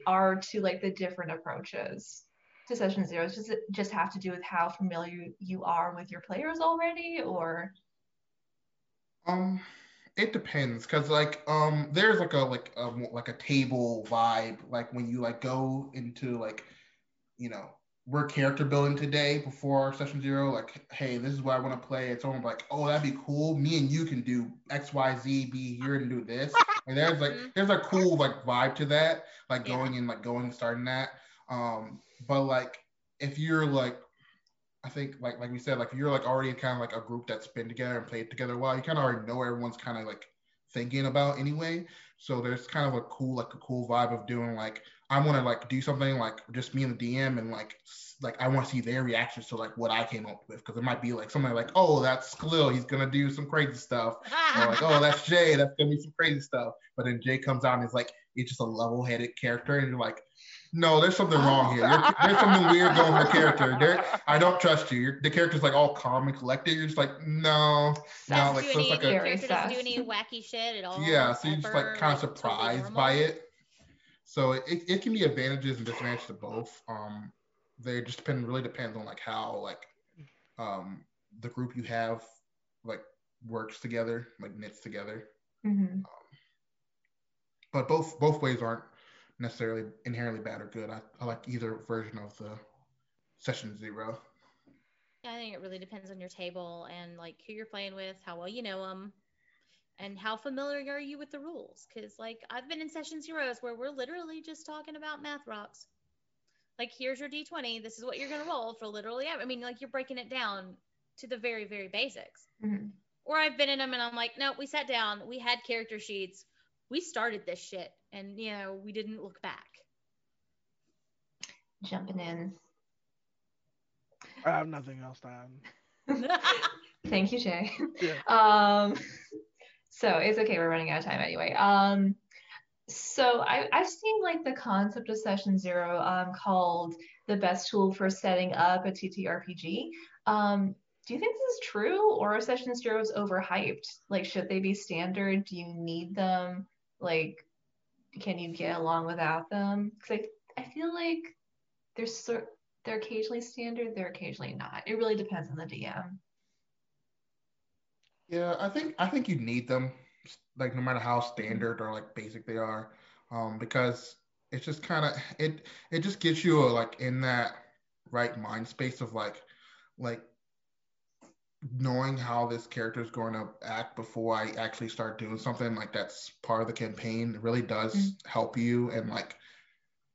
A: are to like the different approaches to session zero? Does it just have to do with how familiar you are with your players already, or?
C: Um, it depends because like um there's like a like a like a table vibe like when you like go into like you know we're character building today before session zero like hey this is what i want to play. It's someone like oh that'd be cool. Me and you can do x y z be here and do this. And there's like
D: Mhm.
C: there's a cool like vibe to that like going and like going and starting that. Um but like if you're like I think like like we said, like you're like already kind of like a group that's been together and played together a while, you kind of already know everyone's kind of like thinking about anyway. So there's kind of a cool like a cool vibe of doing like I want to like do something like just me and the DM and like like I want to see their reactions to like what I came up with because it might be like something like oh that's Khalil he's gonna do some crazy stuff or like oh that's Jay that's gonna be some crazy stuff but then Jay comes out and is like it's just a level-headed character and you're like no there's something wrong here You're- there's something weird going with the character there I don't trust you. You're, the character's like all calm and collected. You're just like, no, no, like so it's like a
A: Very
D: character doesn't do any wacky shit at all.
C: yeah. So you're just like kind of
D: totally
C: surprised by it. So it, it can be advantages and disadvantages to both. Um, they just depend really depends on like how like um the group you have like works together, like knits together.
A: Mhm.
C: But both both ways aren't necessarily inherently bad or good. I, I like either version of the session zero.
D: Yeah, I think it really depends on your table and like who you're playing with, how well you know them, and how familiar are you with the rules. Because like I've been in session zeros where we're literally just talking about math rocks. Like here's your d20. This is what you're gonna roll for literally. I mean, like you're breaking it down to the very very basics.
A: Mhm.
D: Or I've been in them and I'm like, no, we sat down, we had character sheets, we started this shit, and you know we didn't look back.
A: Jumping in.
B: I have nothing else to add.
A: Thank you, Jay.
B: Yeah.
A: Um, so it's okay. We're running out of time anyway. Um, so I, I've seen like the concept of session zero um, called the best tool for setting up a TTRPG. Um, do you think this is true or are session zeros overhyped? Like, should they be standard? Do you need them? Like, can you get along without them? Because I, I feel like they're sort they're occasionally standard, they're occasionally not. It really depends on the DM.
C: Yeah, I think I think you need them, like no matter how standard or like basic they are, um, because it's just kind of it it just gets you like in that right mind space of like like knowing how this character is going to act before I actually start doing something like that's part of the campaign. It really does
A: Mm.
C: help you and like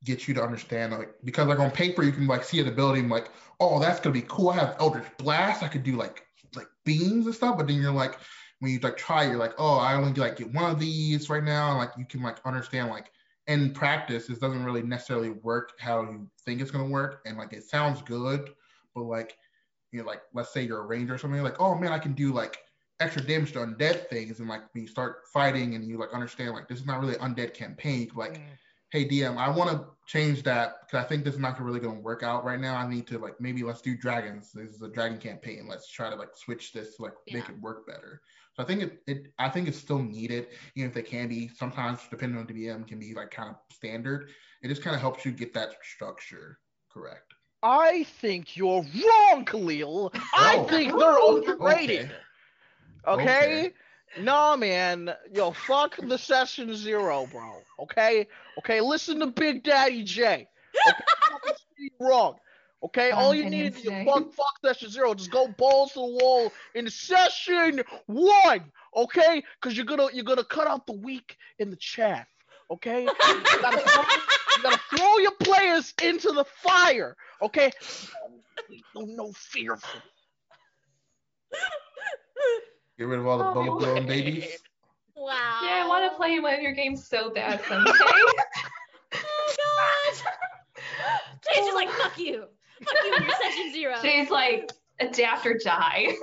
C: get you to understand like because like on paper you can like see an ability and like oh that's gonna be cool. I have Eldritch Blast. I could do like beams and stuff, but then you're like when you like try, you're like, oh, I only like get one of these right now, and like you can like understand like in practice, this doesn't really necessarily work how you think it's gonna work, and like it sounds good, but like you know, like let's say you're a ranger or something, like oh man, I can do like extra damage to undead things, and like when you start fighting and you like understand like this is not really an undead campaign, like
B: Mm.
C: hey DM, I want to change that because I think this is not really going to work out right now. I need to like maybe let's do dragons. This is a dragon campaign. Let's try to like switch this to like make it work better. So I think it, it I think it's still needed, even if they can be sometimes depending on the DM can be like kind of standard. It just kind of helps you get that structure correct.
B: I think you're wrong, Khalil. I
C: Oh.
B: think they're overrated.
C: Okay.
B: Okay? Nah, man. Yo, fuck the session zero, bro. Okay? Okay, listen to Big Daddy J. Okay? I'm not saying you're wrong. Okay, all you need is
A: today.
B: fuck, fuck session zero. Just go balls to the wall in session one. Okay, because you're gonna you're gonna cut out the weak in the chaff. Okay, you gotta, throw, you gotta throw your players into the fire. Okay, no, no fearful.
C: Get rid of all the
A: Oh,
C: bubble blown babies.
D: wow.
A: Yeah, I want to play one of your games so bad someday.
D: Oh god. Jay's just like fuck you. Fuck you and your session zero.
A: She's like, adapt or die.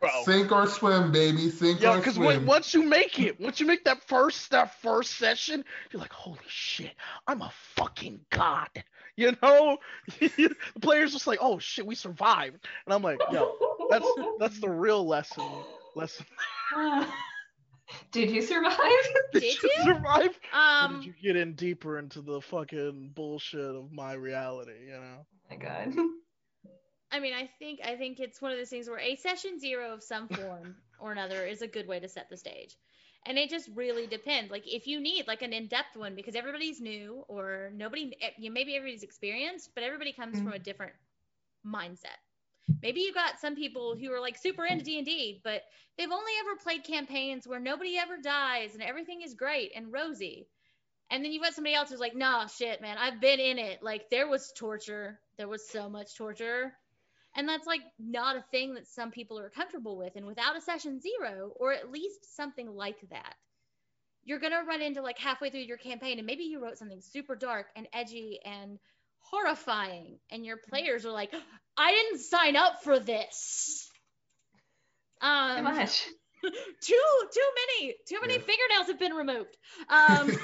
B: Bro.
C: Sink or swim, baby. Sink
B: Yeah,
C: or swim.
B: Yeah, because once you make it, once you make that first that first session, you're like, holy shit, I'm a fucking god. You know, the players just like, oh shit, we survived, and I'm like, yo, that's that's the real lesson. Lesson.
A: Did you survive?
D: Did you?
B: survive? Or
D: um
B: did you get in deeper into the fucking bullshit of my reality? You know.
A: Oh my god.
D: I mean I think I think it's one of those things where a session zero of some form or another is a good way to set the stage. And it just really depends. Like if you need like an in-depth one because everybody's new or nobody eh, you maybe everybody's experienced, but everybody comes mm-hmm. from a different mindset. Maybe you got some people who are like super into D&D, but they've only ever played campaigns where nobody ever dies and everything is great and rosy. And then you've got somebody else who's like, nah, shit, man, I've been in it. Like there was torture. There was so much torture. And that's like not a thing that some people are comfortable with. And without a session zero, or at least something like that, you're going to run into like halfway through your campaign and maybe you wrote something super dark and edgy and horrifying. And your players are like, I didn't sign up for this.
A: Um, too much.
D: too too many too many yeah. fingernails have been removed. Um,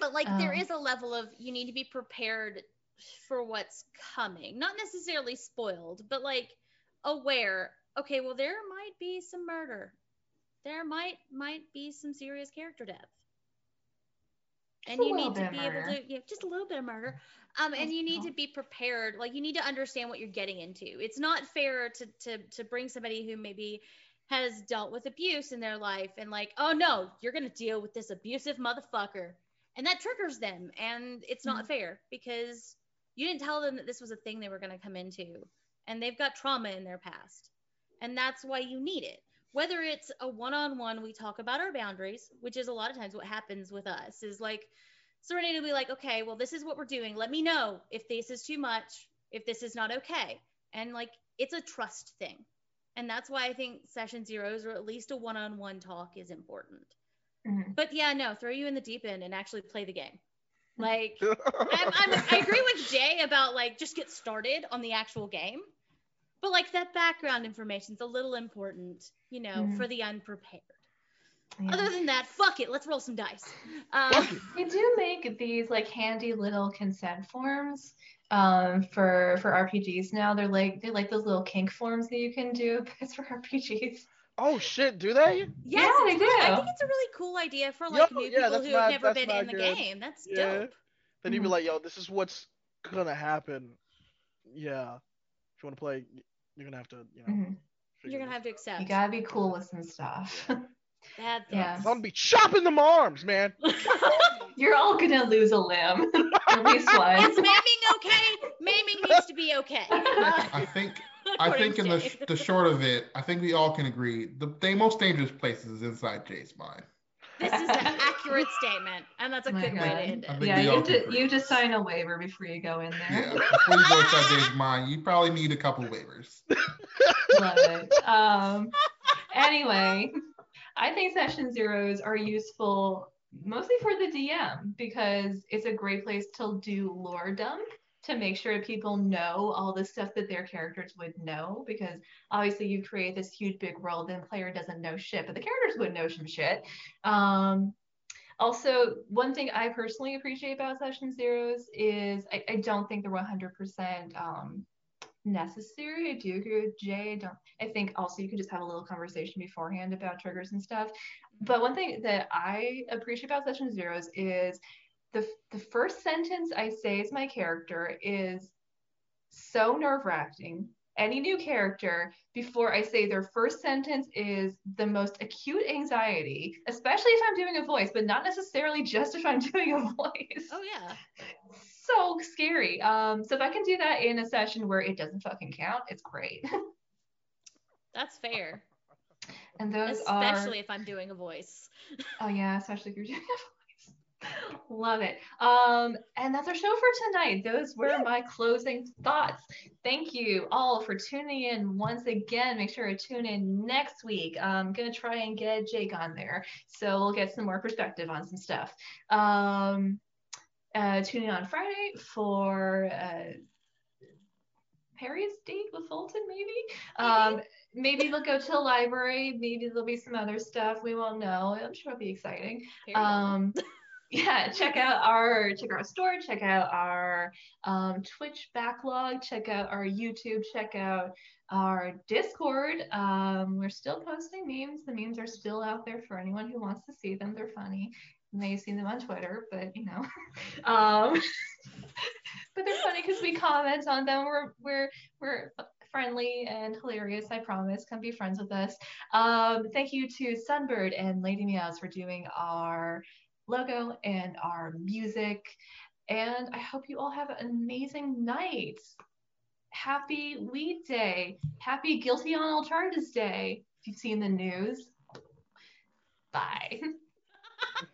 D: but like um, there is a level of you need to be prepared for what's coming. Not necessarily spoiled, but like aware. Okay, well there might be some murder. There might might be some serious character death. And you need to be able to yeah, just a little bit of murder. Um, and you need to be prepared. Like you need to understand what you're getting into. It's not fair to to to bring somebody who maybe has dealt with abuse in their life and like, oh no, you're gonna deal with this abusive motherfucker. And that triggers them. And it's not mm-hmm. fair because you didn't tell them that this was a thing they were going to come into and they've got trauma in their past and that's why you need it. Whether it's a one-on-one we talk about our boundaries which is a lot of times what happens with us is like serenity will be like okay well this is what we're doing. Let me know if this is too much if this is not okay. And like it's a trust thing. And that's why i think session zeros or at least a one-on-one talk is important. Mm-hmm. but yeah no throw you in the deep end and actually play the game like, I'm, I'm, I agree with Jay about like just get started on the actual game, but like that background information is a little important, you know, mm. for the unprepared. Yeah. Other than that, fuck it, let's roll some dice.
A: Um, they do make these like handy little consent forms um, for for RPGs now. They're like they're like those little kink forms that you can do, but it's for RPGs.
B: Oh shit, do they?
A: Yes, yeah, they do.
D: I think it's a really cool idea for like yo, new yeah, people who have never been in the game. That's yeah. dope.
B: Then you'd be mm-hmm. like, yo, this is what's gonna happen. Yeah. If you want to play, you're gonna have to, you know. Mm-hmm.
D: You're gonna have to accept.
A: You gotta be cool with some stuff.
D: Bad
B: things. Yeah. I'm gonna be chopping them arms, man.
A: you're all gonna lose a limb. At least one.
D: Is maiming okay? Maiming needs to be okay.
C: I think I think in the, the short of it, I think we all can agree the, the most dangerous place is inside Jay's mind.
D: This is an accurate statement, and that's a good God. way to end it.
A: Yeah, you have, to, you have to sign a waiver before you go in there.
C: Yeah, before you go inside Jay's mind, you probably need a couple waivers.
A: Love it. Um, anyway, I think session zeros are useful mostly for the DM because it's a great place to do lore dump to make sure people know all the stuff that their characters would know because obviously you create this huge big world and player doesn't know shit but the characters would know some shit. Um, also one thing i personally appreciate about session zeros is i, I don't think they're 100% um, necessary i do agree with jay I don't i think also you could just have a little conversation beforehand about triggers and stuff but one thing that i appreciate about session zeros is the the first sentence I say as my character is so nerve wracking. Any new character, before I say their first sentence, is the most acute anxiety, especially if I'm doing a voice, but not necessarily just if I'm doing a voice.
D: Oh, yeah.
A: So scary. Um, so if I can do that in a session where it doesn't fucking count, it's great.
D: That's fair.
A: And those
D: especially
A: are...
D: if I'm doing a voice.
A: Oh yeah, especially if you're doing a voice. Love it. Um, and that's our show for tonight. Those were my closing thoughts. Thank you all for tuning in once again. Make sure to tune in next week. I'm gonna try and get Jake on there, so we'll get some more perspective on some stuff. Um, uh, tune in on Friday for uh, Perry's date with Fulton, maybe. Um, maybe they'll go to the library. Maybe there'll be some other stuff. We won't know. I'm sure it'll be exciting. Um, yeah, check out our check out our store, check out our um, Twitch backlog, check out our YouTube, check out our Discord. Um, we're still posting memes. The memes are still out there for anyone who wants to see them. They're funny. May have seen them on Twitter, but you know. um, but they're funny because we comment on them. We're we're we're friendly and hilarious. I promise. Come be friends with us. Um, thank you to Sunbird and Lady Meows for doing our logo and our music. And I hope you all have an amazing night. Happy Weed Day. Happy Guilty on All Charges Day. If you've seen the news. Bye.